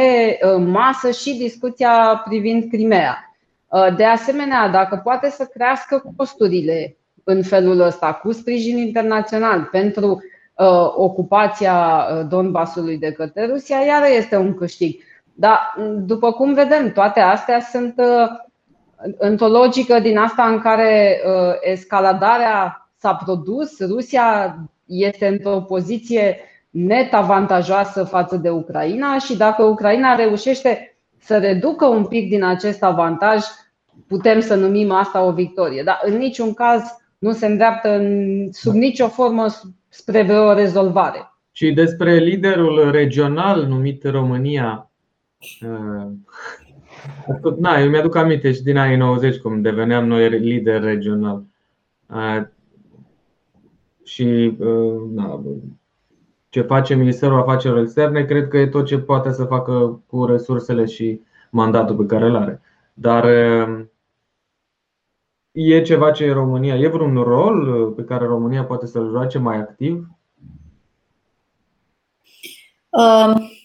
uh, masă și discuția privind Crimea. Uh, de asemenea, dacă poate să crească costurile în felul ăsta, cu sprijin internațional pentru ocupația Donbasului de către Rusia, iar este un câștig. Dar, după cum vedem, toate astea sunt uh, într-o logică din asta în care uh, escaladarea s-a produs, Rusia este într-o poziție net avantajoasă față de Ucraina și dacă Ucraina reușește să reducă un pic din acest avantaj, putem să numim asta o victorie. Dar în niciun caz nu se îndreaptă sub nicio formă spre vreo rezolvare. Și despre liderul regional numit România, Uh, na, eu mi-aduc aminte și din anii 90 cum deveneam noi lider regional. Uh, și uh, na, ce face Ministerul Afacerilor Externe, cred că e tot ce poate să facă cu resursele și mandatul pe care îl are. Dar e ceva ce e România, e vreun rol pe care România poate să-l joace mai activ? Um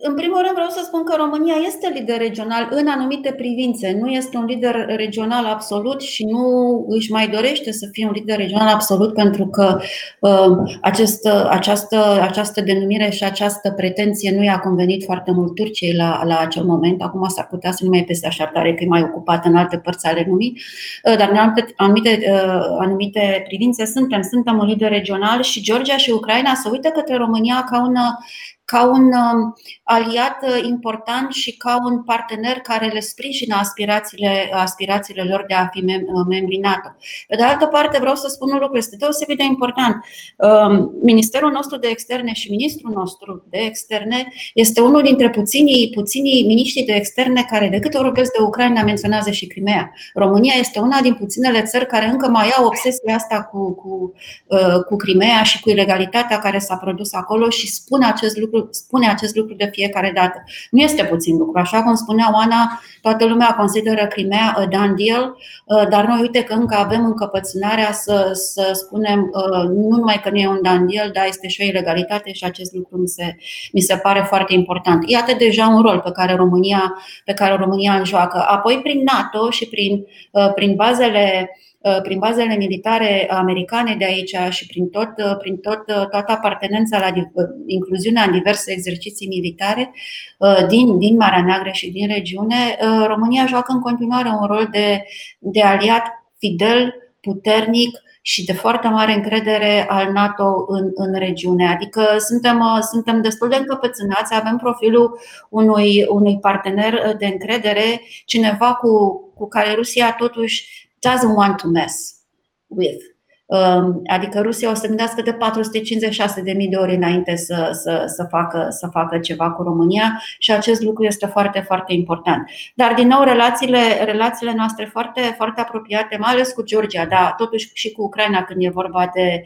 în primul rând vreau să spun că România este lider regional în anumite privințe. Nu este un lider regional absolut și nu își mai dorește să fie un lider regional absolut pentru că uh, această, această, această denumire și această pretenție nu i-a convenit foarte mult Turciei la, la acel moment. Acum s-ar putea să nu mai peste așa tare că e mai ocupată în alte părți ale lumii, uh, dar în anumite, anumite, uh, anumite privințe suntem. Suntem un lider regional și Georgia și Ucraina se uită către România ca un ca un um, aliat uh, important și ca un partener care le sprijină aspirațiile, aspirațiile lor de a fi uh, membri NATO. Pe de altă parte, vreau să spun un lucru, este deosebit de important. Um, Ministerul nostru de externe și ministrul nostru de externe este unul dintre puținii, puținii miniștri de externe care, de câte ori vorbesc de Ucraina, menționează și Crimea. România este una din puținele țări care încă mai au obsesia asta cu, cu, uh, cu Crimea și cu ilegalitatea care s-a produs acolo și spune acest lucru lucru, spune acest lucru de fiecare dată. Nu este puțin lucru. Așa cum spunea Oana, toată lumea consideră Crimea a done deal, uh, dar noi uite că încă avem încăpățânarea să, să spunem uh, nu numai că nu e un done deal, dar este și o ilegalitate și acest lucru mi se, mi se pare foarte important. Iată deja un rol pe care România, pe care România îl joacă. Apoi prin NATO și prin, uh, prin bazele Uh, prin bazele militare americane de aici și prin, tot, uh, prin tot, uh, toată apartenența la incluziunea în diverse exerciții militare din, din Marea Neagră și din regiune, România joacă în continuare un rol de, de aliat fidel, puternic, și de foarte mare încredere al NATO în, în regiune. Adică suntem, suntem destul de încăpățânați, avem profilul unui, unui partener de încredere, cineva cu, cu care Rusia totuși doesn't want to mess with. Um, adică Rusia o să gândească de 456.000 de ori înainte să, să, să, facă, să facă ceva cu România și acest lucru este foarte, foarte important. Dar, din nou, relațiile, relațiile noastre foarte, foarte apropiate, mai ales cu Georgia, da, totuși și cu Ucraina când e vorba de,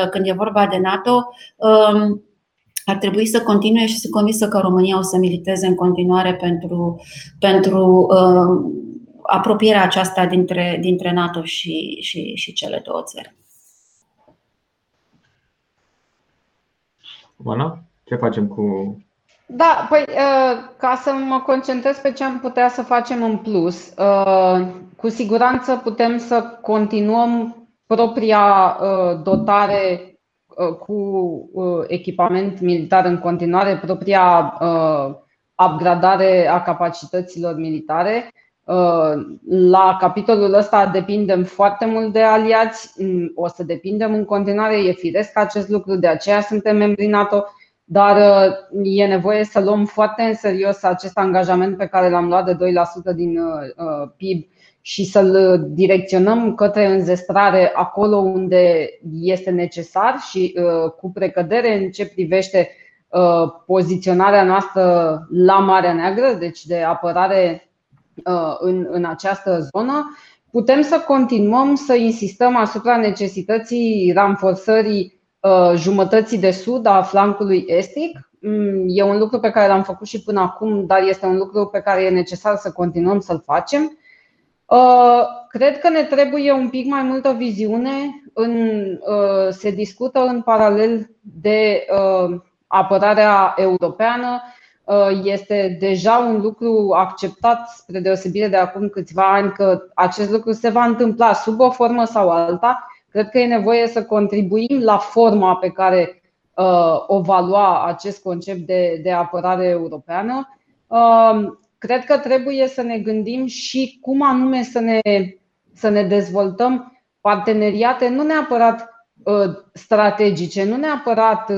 uh, când e vorba de NATO, um, ar trebui să continue și să convinsă că România o să militeze în continuare pentru, pentru uh, apropierea aceasta dintre, dintre NATO și, și, și cele două țări. Oana, ce facem cu. Da, păi uh, ca să mă concentrez pe ce am putea să facem în plus, uh, cu siguranță putem să continuăm propria uh, dotare cu echipament militar în continuare, propria upgradare a capacităților militare. La capitolul ăsta depindem foarte mult de aliați, mm, o să depindem în continuare, e firesc acest lucru, de aceea suntem membri NATO, dar e nevoie să luăm foarte în serios acest angajament pe care l-am luat de 2% din PIB și să-l direcționăm către înzestrare acolo unde este necesar și cu precădere în ce privește poziționarea noastră la Marea Neagră, deci de apărare Uh, în, în această zonă, putem să continuăm să insistăm asupra necesității ramforsării uh, jumătății de sud a flancului estic. Mm, e un lucru pe care l-am făcut și până acum, dar este un lucru pe care e necesar să continuăm să-l facem. Uh, cred că ne trebuie un pic mai multă viziune. În, se discută în paralel de apărarea europeană Uh, este deja un lucru acceptat spre deosebire de acum câțiva ani că acest lucru se va întâmpla sub o formă sau alta. Cred că e nevoie să contribuim la forma pe care uh, o va lua acest concept de, de apărare europeană. Uh, cred că trebuie să ne gândim și cum anume să ne, să ne dezvoltăm parteneriate, nu neapărat strategice, nu neapărat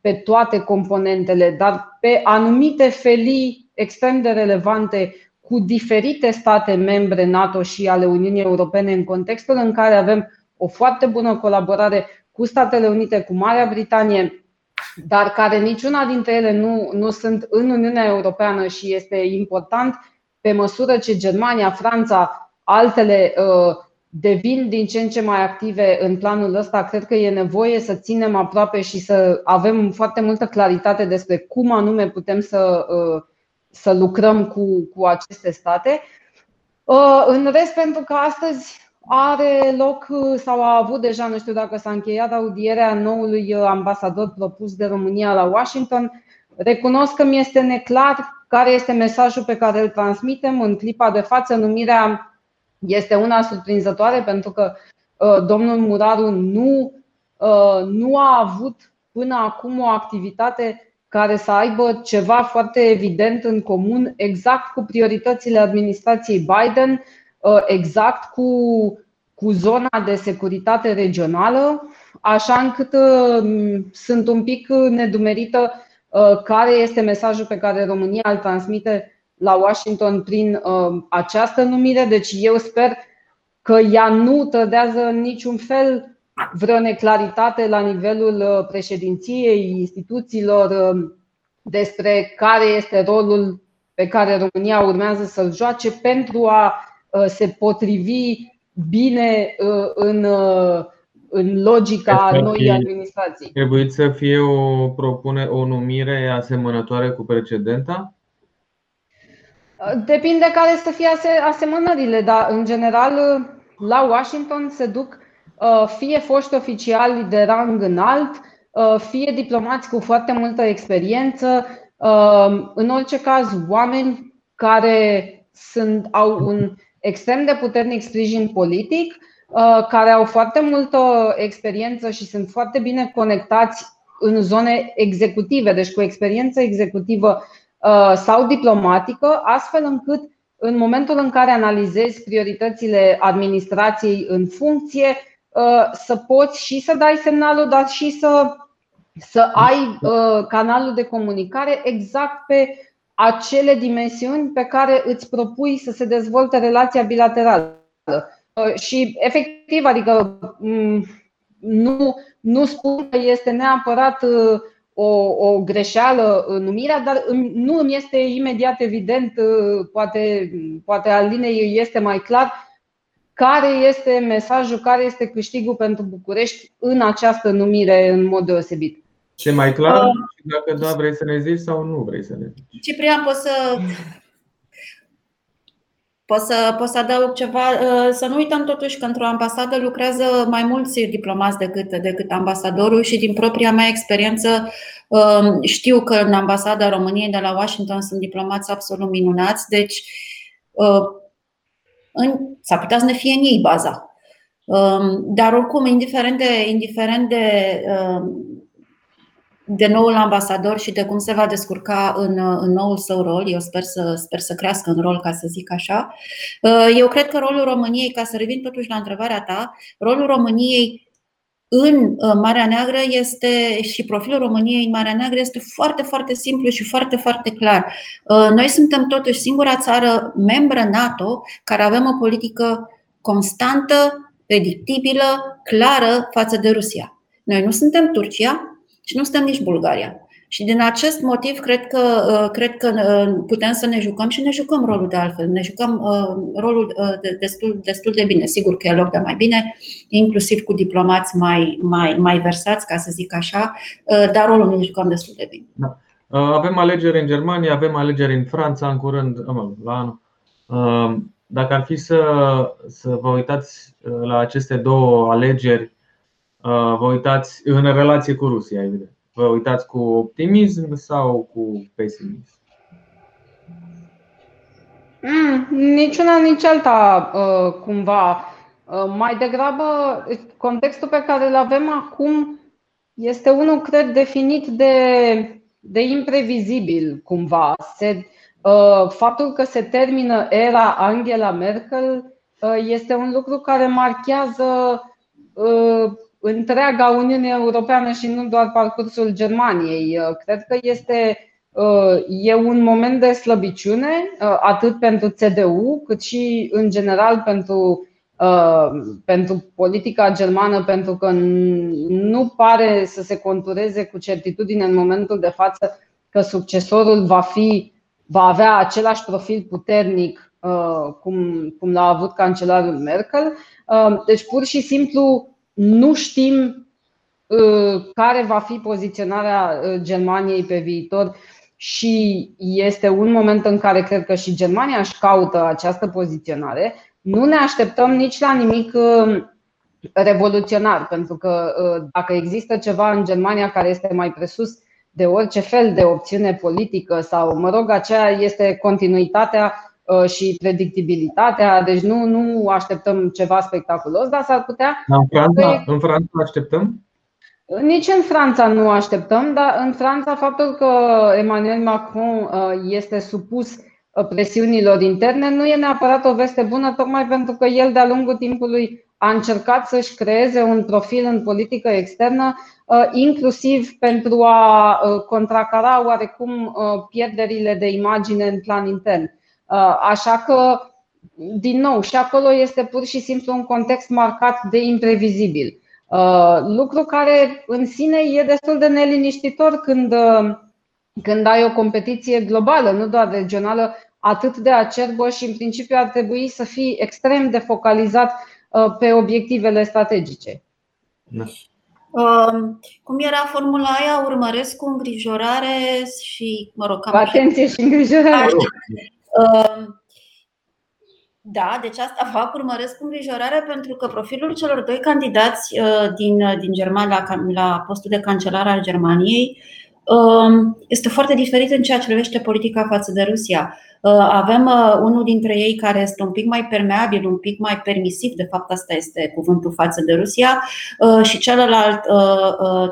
pe toate componentele, dar pe anumite felii extrem de relevante cu diferite state membre NATO și ale Uniunii Europene în contextul în care avem o foarte bună colaborare cu Statele Unite, cu Marea Britanie, dar care niciuna dintre ele nu, nu sunt în Uniunea Europeană și este important pe măsură ce Germania, Franța, altele uh, devin din ce în ce mai active în planul ăsta, cred că e nevoie să ținem aproape și să avem foarte multă claritate despre cum anume putem să, uh, să lucrăm cu, cu aceste state. Uh, în rest, pentru că astăzi are loc uh, sau a avut deja, nu știu dacă s-a încheiat audierea noului ambasador propus de România la Washington, recunosc că mi este neclar care este mesajul pe care îl transmitem în clipa de față, numirea este una surprinzătoare pentru că uh, domnul Muraru nu, uh, nu a avut până acum o activitate care să aibă ceva foarte evident în comun, exact cu prioritățile administrației Biden, uh, exact cu, cu zona de securitate regională, așa încât sunt un pic nedumerită care este mesajul pe care România îl transmite la Washington prin uh, această numire, deci eu sper că ea nu trădează în niciun fel vreo neclaritate la nivelul uh, președinției, instituțiilor uh, despre care este rolul pe care România urmează să-l joace pentru a se potrivi bine în, în logica noii administrații. Trebuie să fie o propune o numire asemănătoare cu precedenta? Depinde care să fie asemănările, dar în general la Washington se duc uh, fie foști oficiali de rang înalt, uh, fie diplomați cu foarte multă experiență, uh, în orice caz oameni care sunt, au un extrem de puternic sprijin politic, care au foarte multă experiență și sunt foarte bine conectați în zone executive, deci cu experiență executivă Uh, sau diplomatică, astfel încât în momentul în care analizezi prioritățile administrației în funcție, uh, să poți și să dai semnalul, dar și să, să ai uh, canalul de comunicare exact pe acele dimensiuni pe care îți propui să se dezvolte relația bilaterală. Și efectiv, adică nu, nu spun că este neapărat o, o greșeală numirea, dar nu îmi este imediat evident, poate, poate al linei este mai clar, care este mesajul, care este câștigul pentru București în această numire în mod deosebit. Ce mai clar? Uh, dacă da, vrei să ne zici sau nu vrei să ne zici? Ciprian, poți să Pot să, pot să adaug ceva. Uh, să nu uităm totuși că într-o ambasadă lucrează mai mulți diplomați decât, decât ambasadorul și din propria mea experiență um, știu că în ambasada României de la Washington sunt diplomați absolut minunați, deci uh, în, s-ar putea să ne fie în ei baza. Um, dar oricum, indiferent de, indiferent de um, de noul ambasador și de cum se va descurca în, în noul său rol. Eu sper să, sper să crească în rol, ca să zic așa. Uh, eu cred că rolul României, ca să revin totuși la întrebarea ta, rolul României în uh, Marea Neagră este și profilul României în Marea Neagră este foarte, foarte simplu și foarte, foarte clar. Uh, noi suntem totuși singura țară membră NATO care avem o politică constantă, predictibilă, clară față de Rusia. Noi nu suntem Turcia, și nu suntem nici Bulgaria. Și din acest motiv cred că, uh, cred că uh, putem să ne jucăm și ne jucăm rolul de altfel. Ne jucăm uh, rolul destul, destul de bine. Sigur că e loc de mai bine, inclusiv cu diplomați mai, mai, mai versați, ca să zic așa, dar rolul ne jucăm destul de bine. Da. Avem alegeri în Germania, avem alegeri în Franța în curând, la anul. Dacă ar fi să, să vă uitați la aceste două alegeri Uh, vă uitați în relație cu Rusia, evident. Vă uitați cu optimism sau cu pesimism? Mm, niciuna, nici alta, uh, cumva. Uh, mai degrabă, contextul pe care îl avem acum este unul, cred, definit de, de imprevizibil, cumva. Se, faptul că se termină era Angela Merkel este un lucru care marchează întreaga Uniune Europeană și nu doar parcursul Germaniei. Uh, cred că este uh, e un moment de slăbiciune, uh, atât pentru CDU, cât și în general pentru, pentru politica germană, pentru că nu pare să se contureze cu certitudine în momentul de față că succesorul va, fi, va avea același profil puternic cum, cum l-a avut cancelarul Merkel. Deci, pur și simplu, nu știm uh, care va fi poziționarea uh, Germaniei pe viitor și este un moment în care cred că și Germania își caută această poziționare. Nu ne așteptăm nici la nimic uh, revoluționar, pentru că dacă există ceva în Germania care este mai presus de orice fel de opțiune politică sau, mă rog, aceea este continuitatea Uh, și predictibilitatea, deci nu, nu așteptăm ceva spectaculos, dar s-ar putea. În Franța, în Franța așteptăm? Nici în Franța nu așteptăm, dar în Franța faptul că Emmanuel Macron uh, este supus uh, presiunilor interne nu e neapărat o veste bună, tocmai pentru că el de-a lungul timpului a încercat să-și creeze un profil în politică externă, inclusiv pentru a contracara oarecum pierderile de imagine în plan intern. Uh, așa că, din nou, și acolo este pur și simplu un context marcat de imprevizibil. Uh, lucru care în sine e destul de neliniștitor când, uh, când ai o competiție globală, nu doar regională, atât de acerbă și în principiu ar trebui să fii extrem de focalizat pe obiectivele strategice. Da. Uh, cum era formula aia? Urmăresc cu îngrijorare și, mă rog, cam Atenție și îngrijorare. Ehm, da, deci asta fac, urmăresc cu îngrijorare pentru că profilul celor doi candidați uh, din, uh, din Germania la, la postul de cancelar al Germaniei um, este foarte diferit în ceea ce privește politica față de Rusia. Uh, avem uh, unul dintre ei care este un pic mai permeabil, un pic mai permisiv, de fapt asta este cuvântul față de Rusia, uh, și celălalt,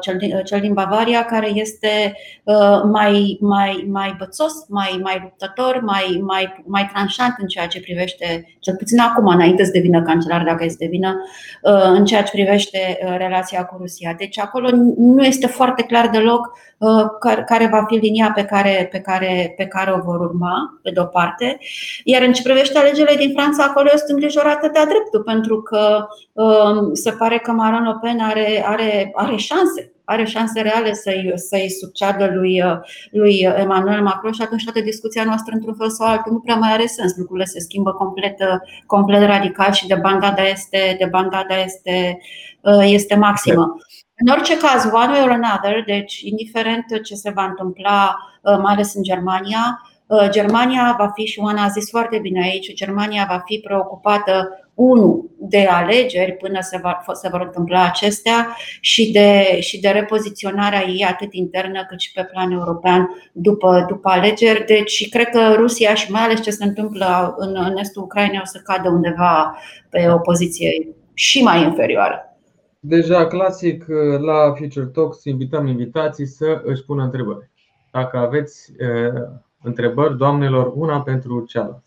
cel din, cel din Bavaria, care este mai, mai, mai bățos, mai, mai luptător, mai, mai, mai tranșant în ceea ce privește, cel puțin acum, înainte să devină cancelar, dacă este vină, în ceea ce privește relația cu Rusia. Deci acolo nu este foarte clar deloc care va fi linia pe care, pe care, pe care o vor urma, pe de o parte. Iar în ce privește alegerile din Franța, acolo eu sunt îngrijorată de-a dreptul, pentru că um, se pare că Marine Le Pen are, are, are șanse are șanse reale să-i, să-i succeadă lui, lui Emmanuel Macron și atunci toată discuția noastră, într-un fel sau altul, nu prea mai are sens. Lucrurile se schimbă complet, complet radical și de bandada este, de bandada este, este maximă. În orice caz, one way or another, deci indiferent ce se va întâmpla, mai ales în Germania, Germania va fi, și Oana a zis foarte bine aici, Germania va fi preocupată unu, de alegeri până se, va, se vor întâmpla acestea și de, și de repoziționarea ei atât internă cât și pe plan european după, după alegeri. Deci cred că Rusia și mai ales ce se întâmplă în, în estul Ucrainei o să cadă undeva pe o poziție și mai inferioară. Deja clasic la Future Talks invităm invitații să își pună întrebări. Dacă aveți uh, întrebări, doamnelor, una pentru cealaltă.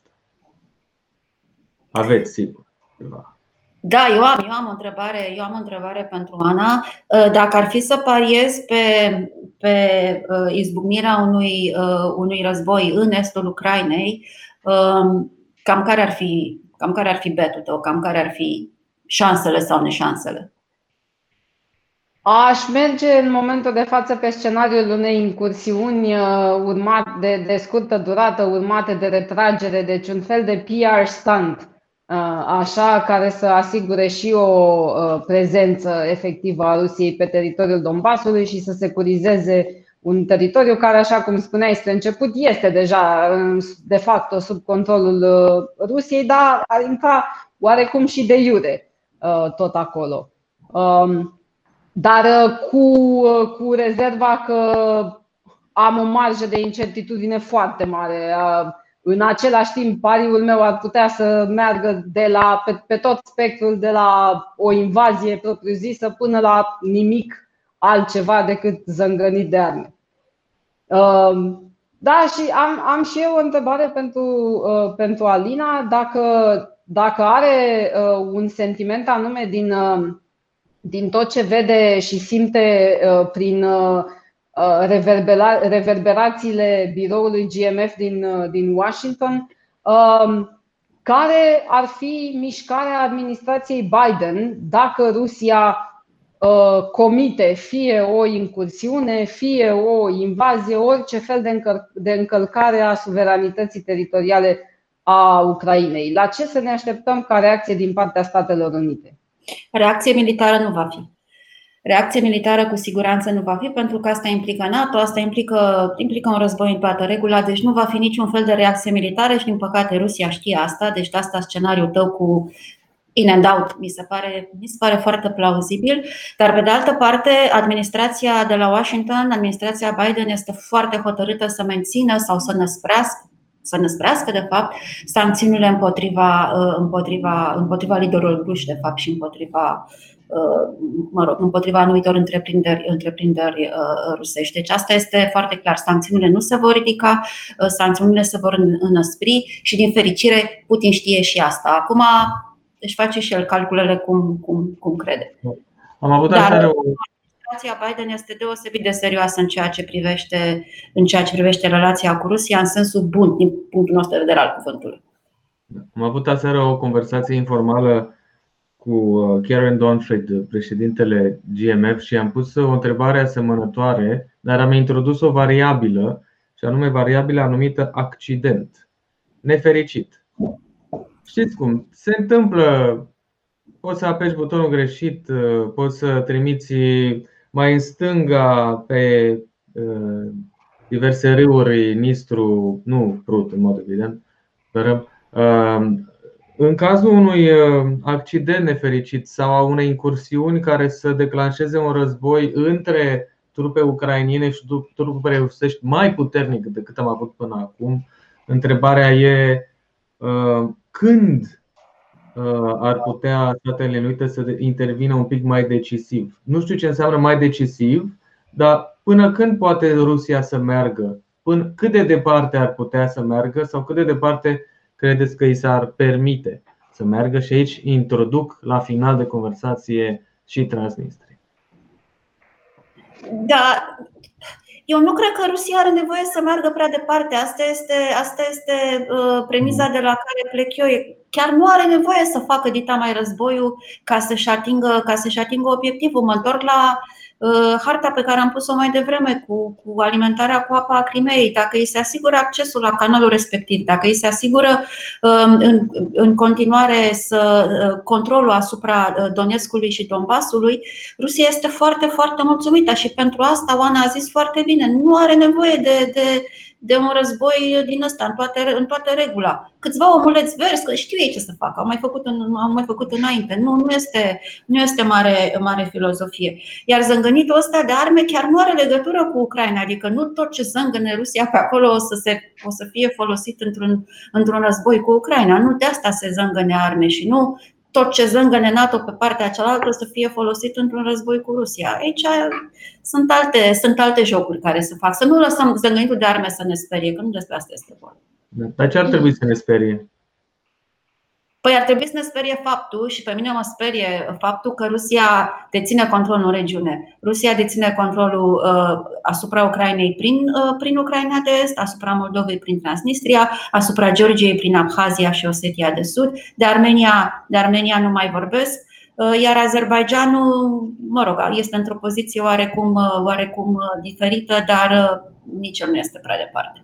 Aveți, sigur. Da, eu am, eu am o întrebare, eu am o întrebare pentru Ana. Uh, dacă ar fi să pariez pe, pe uh, izbucnirea unui, uh, unui război în estul Ucrainei, um, cam care ar fi, cam care ar fi betul tău, cam care ar fi șansele sau neșansele? Aș merge în momentul de față pe scenariul unei incursiuni urmat de, de scurtă durată, urmate de retragere, deci un fel de PR stunt așa care să asigure și o prezență efectivă a Rusiei pe teritoriul Donbasului și să securizeze un teritoriu care, așa cum spuneai spre început, este deja de fapt sub controlul Rusiei, dar ar intra oarecum și de iure tot acolo. Dar cu, cu rezerva că am o marjă de incertitudine foarte mare. În același timp, pariul meu ar putea să meargă de la, pe, pe tot spectrul, de la o invazie propriu-zisă până la nimic altceva decât zângănit de arme. Um, da, și am, am și eu o întrebare pentru, uh, pentru Alina. Dacă, dacă are uh, un sentiment anume din, uh, din tot ce vede și simte prin Uh, reverberațiile biroului GMF din, uh, din Washington, um, care ar fi mișcarea administrației Biden dacă Rusia uh, comite fie o incursiune, fie o invazie, orice fel de, încăl- de încălcare a suveranității teritoriale a Ucrainei. La ce să ne așteptăm ca reacție din partea Statelor Unite? Reacție militară nu va fi. Reacție militară cu siguranță nu va fi, pentru că asta implică NATO, asta implică, implică un război în toată regula, deci nu va fi niciun fel de reacție militară și, din păcate, Rusia știe asta, deci de asta scenariul tău cu in and out mi se pare, mi se pare foarte plauzibil, dar pe de altă parte, administrația de la Washington, administrația Biden este foarte hotărâtă să mențină sau să năsprească să năsprească, de fapt, sancțiunile împotriva, împotriva, împotriva liderului Bush, de fapt, și împotriva Uh, mă rog, împotriva anumitor întreprinderi, întreprinderi uh, rusești. Deci asta este foarte clar. Sancțiunile nu se vor ridica, uh, sancțiunile se vor înăspri și din fericire Putin știe și asta. Acum își face și el calculele cum, cum, cum crede. Am avut Dar, o... Administrația Biden este deosebit de serioasă în ceea ce privește, în ceea ce privește relația cu Rusia în sensul bun, din punctul nostru de vedere al cuvântului. Am avut aseară o conversație informală cu uh, Karen Donfried, președintele GMF, și am pus o întrebare asemănătoare, dar am introdus o variabilă, și anume variabila numită accident. Nefericit. Știți cum? Se întâmplă, poți să apeși butonul greșit, uh, poți să trimiți mai în stânga pe uh, diverse râuri Nistru, nu Prut în mod evident, dar în cazul unui uh, accident nefericit sau a unei incursiuni care să declanșeze un război între trupe ucrainiene și trupe rusești mai puternic decât am avut până acum, întrebarea e uh, când uh, ar putea Statele Unite să intervină un pic mai decisiv. Nu știu ce înseamnă mai decisiv, dar până când poate Rusia să meargă? Până cât de departe ar putea să meargă sau cât de departe credeți că i s-ar permite să meargă și aici introduc la final de conversație și Transnistria. Da, Eu nu cred că Rusia are nevoie să meargă prea departe. Asta este, asta este uh, premiza de la care plec eu. Chiar nu are nevoie să facă dita mai războiul ca să-și atingă, ca să-și atingă obiectivul. Mă întorc la Uh, harta pe care am pus-o mai devreme cu, cu alimentarea cu apa a Crimeei, dacă îi se asigură accesul la canalul respectiv, dacă îi se asigură um, în, în continuare să, uh, controlul asupra uh, Donetskului și Donbasului, Rusia este foarte, foarte mulțumită și pentru asta Oana a zis foarte bine, nu are nevoie de, de de un război din ăsta, în toate, în toate regula. Câțiva omuleți verzi, că știu ei ce să facă, au mai făcut, în, au mai făcut înainte. Nu, nu este, nu este mare, mare filozofie. Iar zângănitul ăsta de arme chiar nu are legătură cu Ucraina, adică nu tot ce zângăne Rusia pe acolo o să, se, o să fie folosit într-un, într-un război cu Ucraina. Nu de asta se zângăne arme și nu tot ce zângăne NATO pe partea cealaltă să fie folosit într-un război cu Rusia. Aici sunt alte, sunt alte jocuri care se fac. Să nu lăsăm zângănitul de arme să ne sperie, că nu despre asta este vorba. Da, dar ce ar trebui să ne sperie? Păi ar trebui să ne sperie faptul și pe mine mă sperie faptul că Rusia deține controlul în regiune. Rusia deține controlul uh, asupra Ucrainei prin, uh, prin Ucraina de Est, asupra Moldovei prin Transnistria, asupra Georgiei prin Abhazia și Osetia de Sud. De Armenia, de Armenia nu mai vorbesc. Uh, iar Azerbaijanul, mă rog, este într-o poziție oarecum, uh, oarecum uh, diferită, dar uh, nici el nu este prea departe.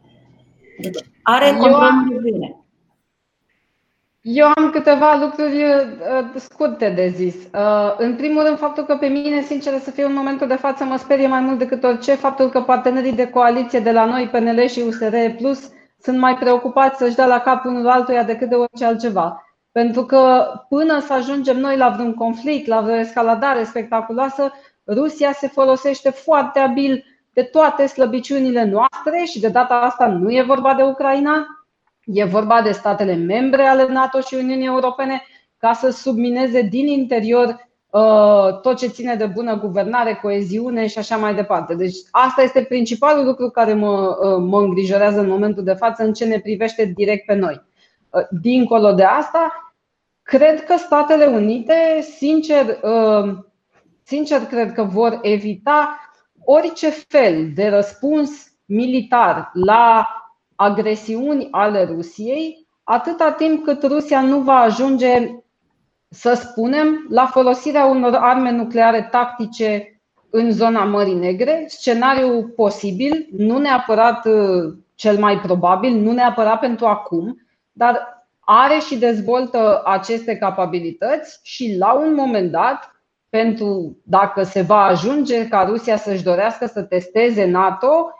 Are control în regiune. Eu am câteva lucruri uh, scurte de zis. Uh, în primul rând, faptul că pe mine, sincer să fiu în momentul de față, mă sperie mai mult decât orice faptul că partenerii de coaliție de la noi, PNL și USR Plus, sunt mai preocupați să-și dea la cap unul altuia decât de orice altceva. Pentru că până să ajungem noi la vreun conflict, la vreo escaladare spectaculoasă, Rusia se folosește foarte abil de toate slăbiciunile noastre și de data asta nu e vorba de Ucraina, E vorba de statele membre ale NATO și Uniunii Europene ca să submineze din interior uh, tot ce ține de bună guvernare, coeziune și așa mai departe. Deci asta este principalul lucru care mă, uh, mă îngrijorează în momentul de față în ce ne privește direct pe noi. Uh, dincolo de asta, cred că Statele Unite, sincer, sincer cred că vor evita orice fel de răspuns militar la agresiuni ale Rusiei, atâta timp cât Rusia nu va ajunge, să spunem, la folosirea unor arme nucleare tactice în zona Mării Negre, scenariu posibil, nu neapărat uh, cel mai probabil, nu neapărat pentru acum, dar are și dezvoltă aceste capabilități și la un moment dat, pentru dacă se va ajunge ca Rusia să-și dorească să testeze NATO, Uh,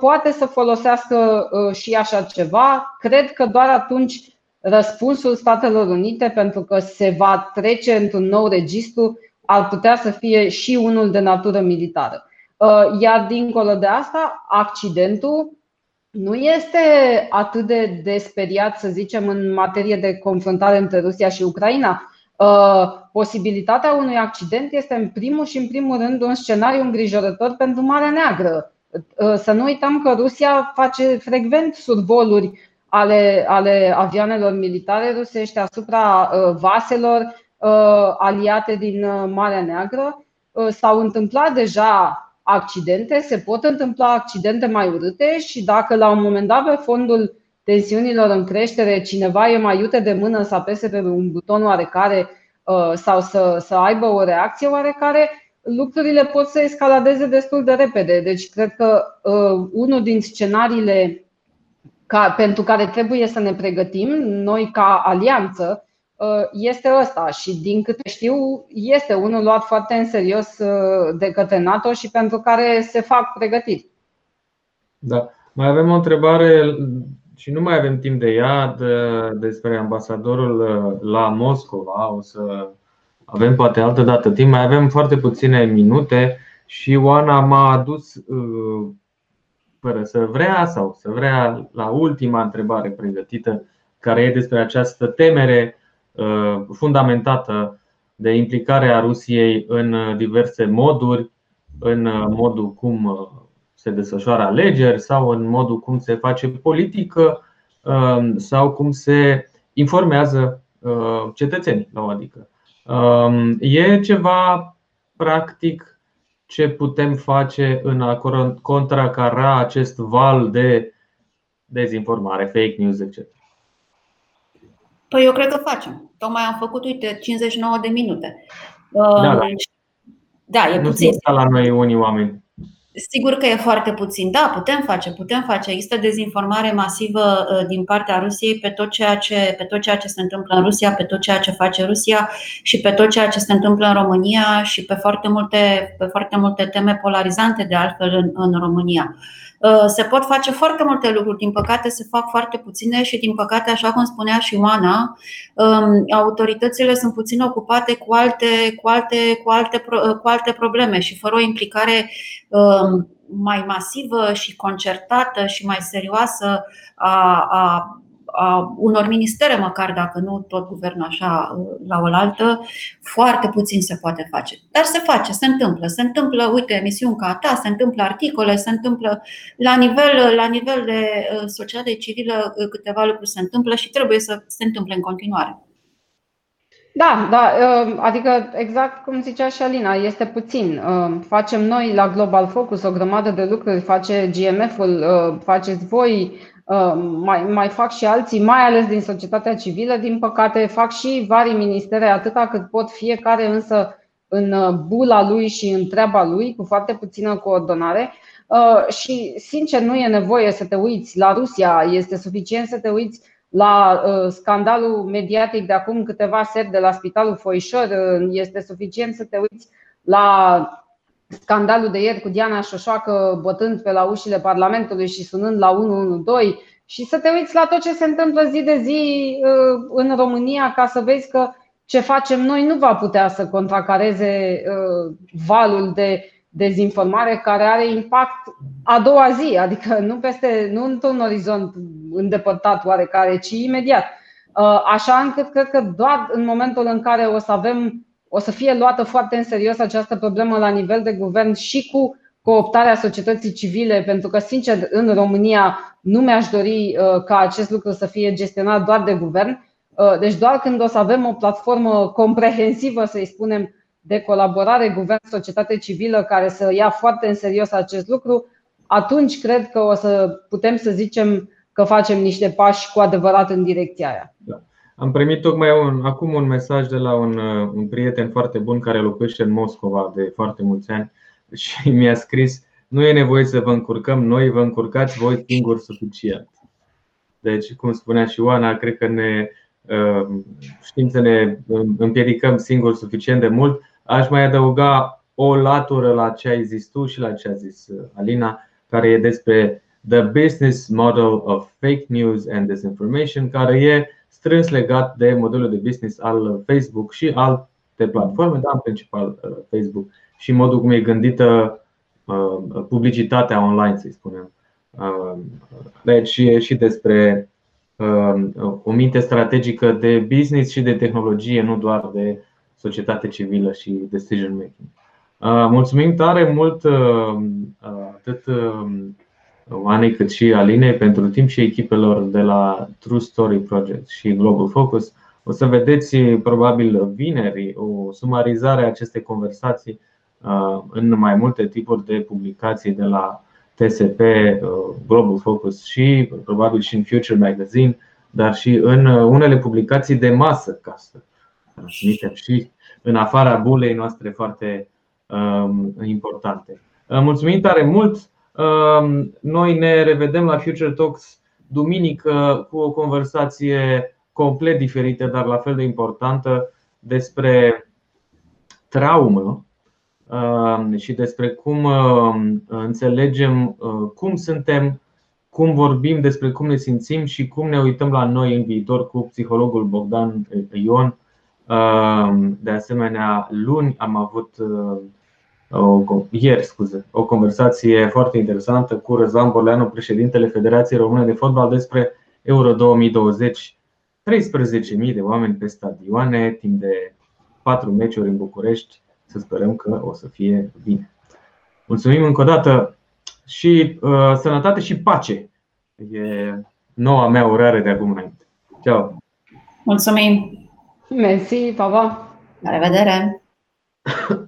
poate să folosească uh, și așa ceva. Cred că doar atunci răspunsul Statelor Unite, pentru că se va trece într-un nou registru, ar putea să fie și unul de natură militară. Uh, iar dincolo de asta, accidentul nu este atât de desperiat, să zicem, în materie de confruntare între Rusia și Ucraina. Posibilitatea unui accident este în primul și în primul rând un scenariu îngrijorător pentru Marea Neagră Uh, să nu uităm că Rusia face frecvent survoluri ale, ale avioanelor militare rusești asupra uh, vaselor uh, aliate din Marea Neagră. S-au întâmplat deja accidente, se pot întâmpla accidente mai urâte și dacă la un moment dat pe fondul tensiunilor în creștere cineva e mai iute de mână să apese pe un buton oarecare sau să, să aibă o reacție oarecare, lucrurile pot să escaladeze destul de repede. Deci, cred că uh, unul din scenariile ca, pentru care trebuie să ne pregătim, noi ca alianță, uh, este ăsta și din câte știu este unul luat foarte în serios uh, de către NATO și pentru care se fac pregătiri. Da. Mai avem o întrebare și nu mai avem timp de ea de, despre ambasadorul uh, la Moscova. O să avem poate altă dată timp, mai avem foarte puține minute și Oana m-a adus uh, fără să vrea sau să vrea la ultima întrebare pregătită, care e despre această temere uh, fundamentată de implicarea Rusiei în diverse moduri, în modul cum uh, se desfășoară alegeri sau în modul cum se face politică sau cum se informează cetățenii la o adică. Um, e ceva practic ce putem face în a contracara acest val de dezinformare, fake news, etc. Păi eu cred că facem. Tocmai am făcut, uite, 59 de minute. Da, da. da e nu puțin. la noi unii oameni. Sigur că e foarte puțin. Da, putem face, putem face. Există dezinformare masivă uh, din partea Rusiei pe tot, ceea ce, pe tot ceea ce se întâmplă în Rusia, pe tot ceea ce face Rusia și pe tot ceea ce se întâmplă în România și pe foarte multe, pe foarte multe teme polarizante de altfel în, în România. Uh, se pot face foarte multe lucruri, din păcate se fac foarte puține și, din păcate, așa cum spunea și Oana, um, autoritățile sunt puțin ocupate cu alte, cu alte, cu alte, uh, cu alte probleme și fără o implicare um, mai masivă și concertată și mai serioasă a, a a unor ministere, măcar dacă nu tot guvernul așa la oaltă, foarte puțin se poate face. Dar se face, se întâmplă. Se întâmplă, uite, emisiuni ca ta, se întâmplă articole, se întâmplă la nivel, la nivel de uh, societate civilă uh, câteva lucruri se întâmplă și trebuie să se întâmple în continuare. Da, da, uh, adică exact cum zicea și Alina, este puțin. Facem noi la Global Focus o grămadă de lucruri, face GMF-ul, faceți voi, Uh, mai, mai fac și alții, mai ales din societatea civilă, din păcate, fac și vari ministere, atâta cât pot fiecare însă în uh, bula lui și în treaba lui, cu foarte puțină coordonare. Uh, și, sincer, nu e nevoie să te uiți la Rusia, este suficient să te uiți la scandalul mediatic de acum câteva seri de la Spitalul Foișor, este suficient să te uiți la scandalul de ieri cu Diana Șoșoacă bătând pe la ușile Parlamentului și sunând la 112 și să te uiți la tot ce se întâmplă zi de zi uh, în România ca să vezi că ce facem noi nu va putea să contracareze uh, valul de dezinformare care are impact a doua zi, adică nu, peste, nu într-un orizont îndepărtat oarecare, ci imediat. Uh, așa încât cred că doar în momentul în care o să avem o să fie luată foarte în serios această problemă la nivel de guvern și cu cooptarea societății civile, pentru că, sincer, în România nu mi-aș dori uh, ca acest lucru să fie gestionat doar de guvern. Uh, deci doar când o să avem o platformă comprehensivă, să-i spunem, de colaborare guvern-societate civilă care să ia foarte în serios acest lucru, atunci cred că o să putem să zicem că facem niște pași cu adevărat în direcția aia. Da. Am primit tocmai un, acum un mesaj de la un, uh, un prieten foarte bun care locuiește în Moscova de foarte mulți ani și mi-a scris Nu e nevoie să vă încurcăm noi, vă încurcați voi singuri suficient. Deci, cum spunea și Oana, cred că ne uh, știm să ne împiedicăm singuri suficient de mult. Aș mai adăuga o latură la ce ai zis tu și la ce a zis uh, Alina, care e despre the business model of fake news and disinformation, care e strâns legat de modelul de business al Facebook și alte platforme, dar în principal uh, Facebook și modul cum e gândită uh, publicitatea online, să spunem. Uh, deci e și despre o minte strategică de business și de tehnologie, nu doar de societate civilă și decision making. Mulțumim tare mult atât Oanei cât și Alinei pentru timp și echipelor de la True Story Project și Global Focus. O să vedeți probabil vineri o sumarizare a acestei conversații uh, în mai multe tipuri de publicații de la TSP, uh, Global Focus și probabil și în Future Magazine, dar și în uh, unele publicații de masă ca să transmitem și în afara bulei noastre foarte um, importante. Mulțumim tare mult! Noi ne revedem la Future Talks duminică cu o conversație complet diferită, dar la fel de importantă despre traumă și despre cum înțelegem cum suntem, cum vorbim despre cum ne simțim și cum ne uităm la noi în viitor cu psihologul Bogdan Ion. De asemenea, luni am avut o, ieri, scuze, o conversație foarte interesantă cu Răzvan Borleanu, președintele Federației Române de Fotbal, despre Euro 2020. 13.000 de oameni pe stadioane, timp de 4 meciuri în București. Să sperăm că o să fie bine. Mulțumim încă o dată și uh, sănătate și pace. E noua mea urare de acum înainte. Ciao. Mulțumim. Mersi, pa, pa. La revedere.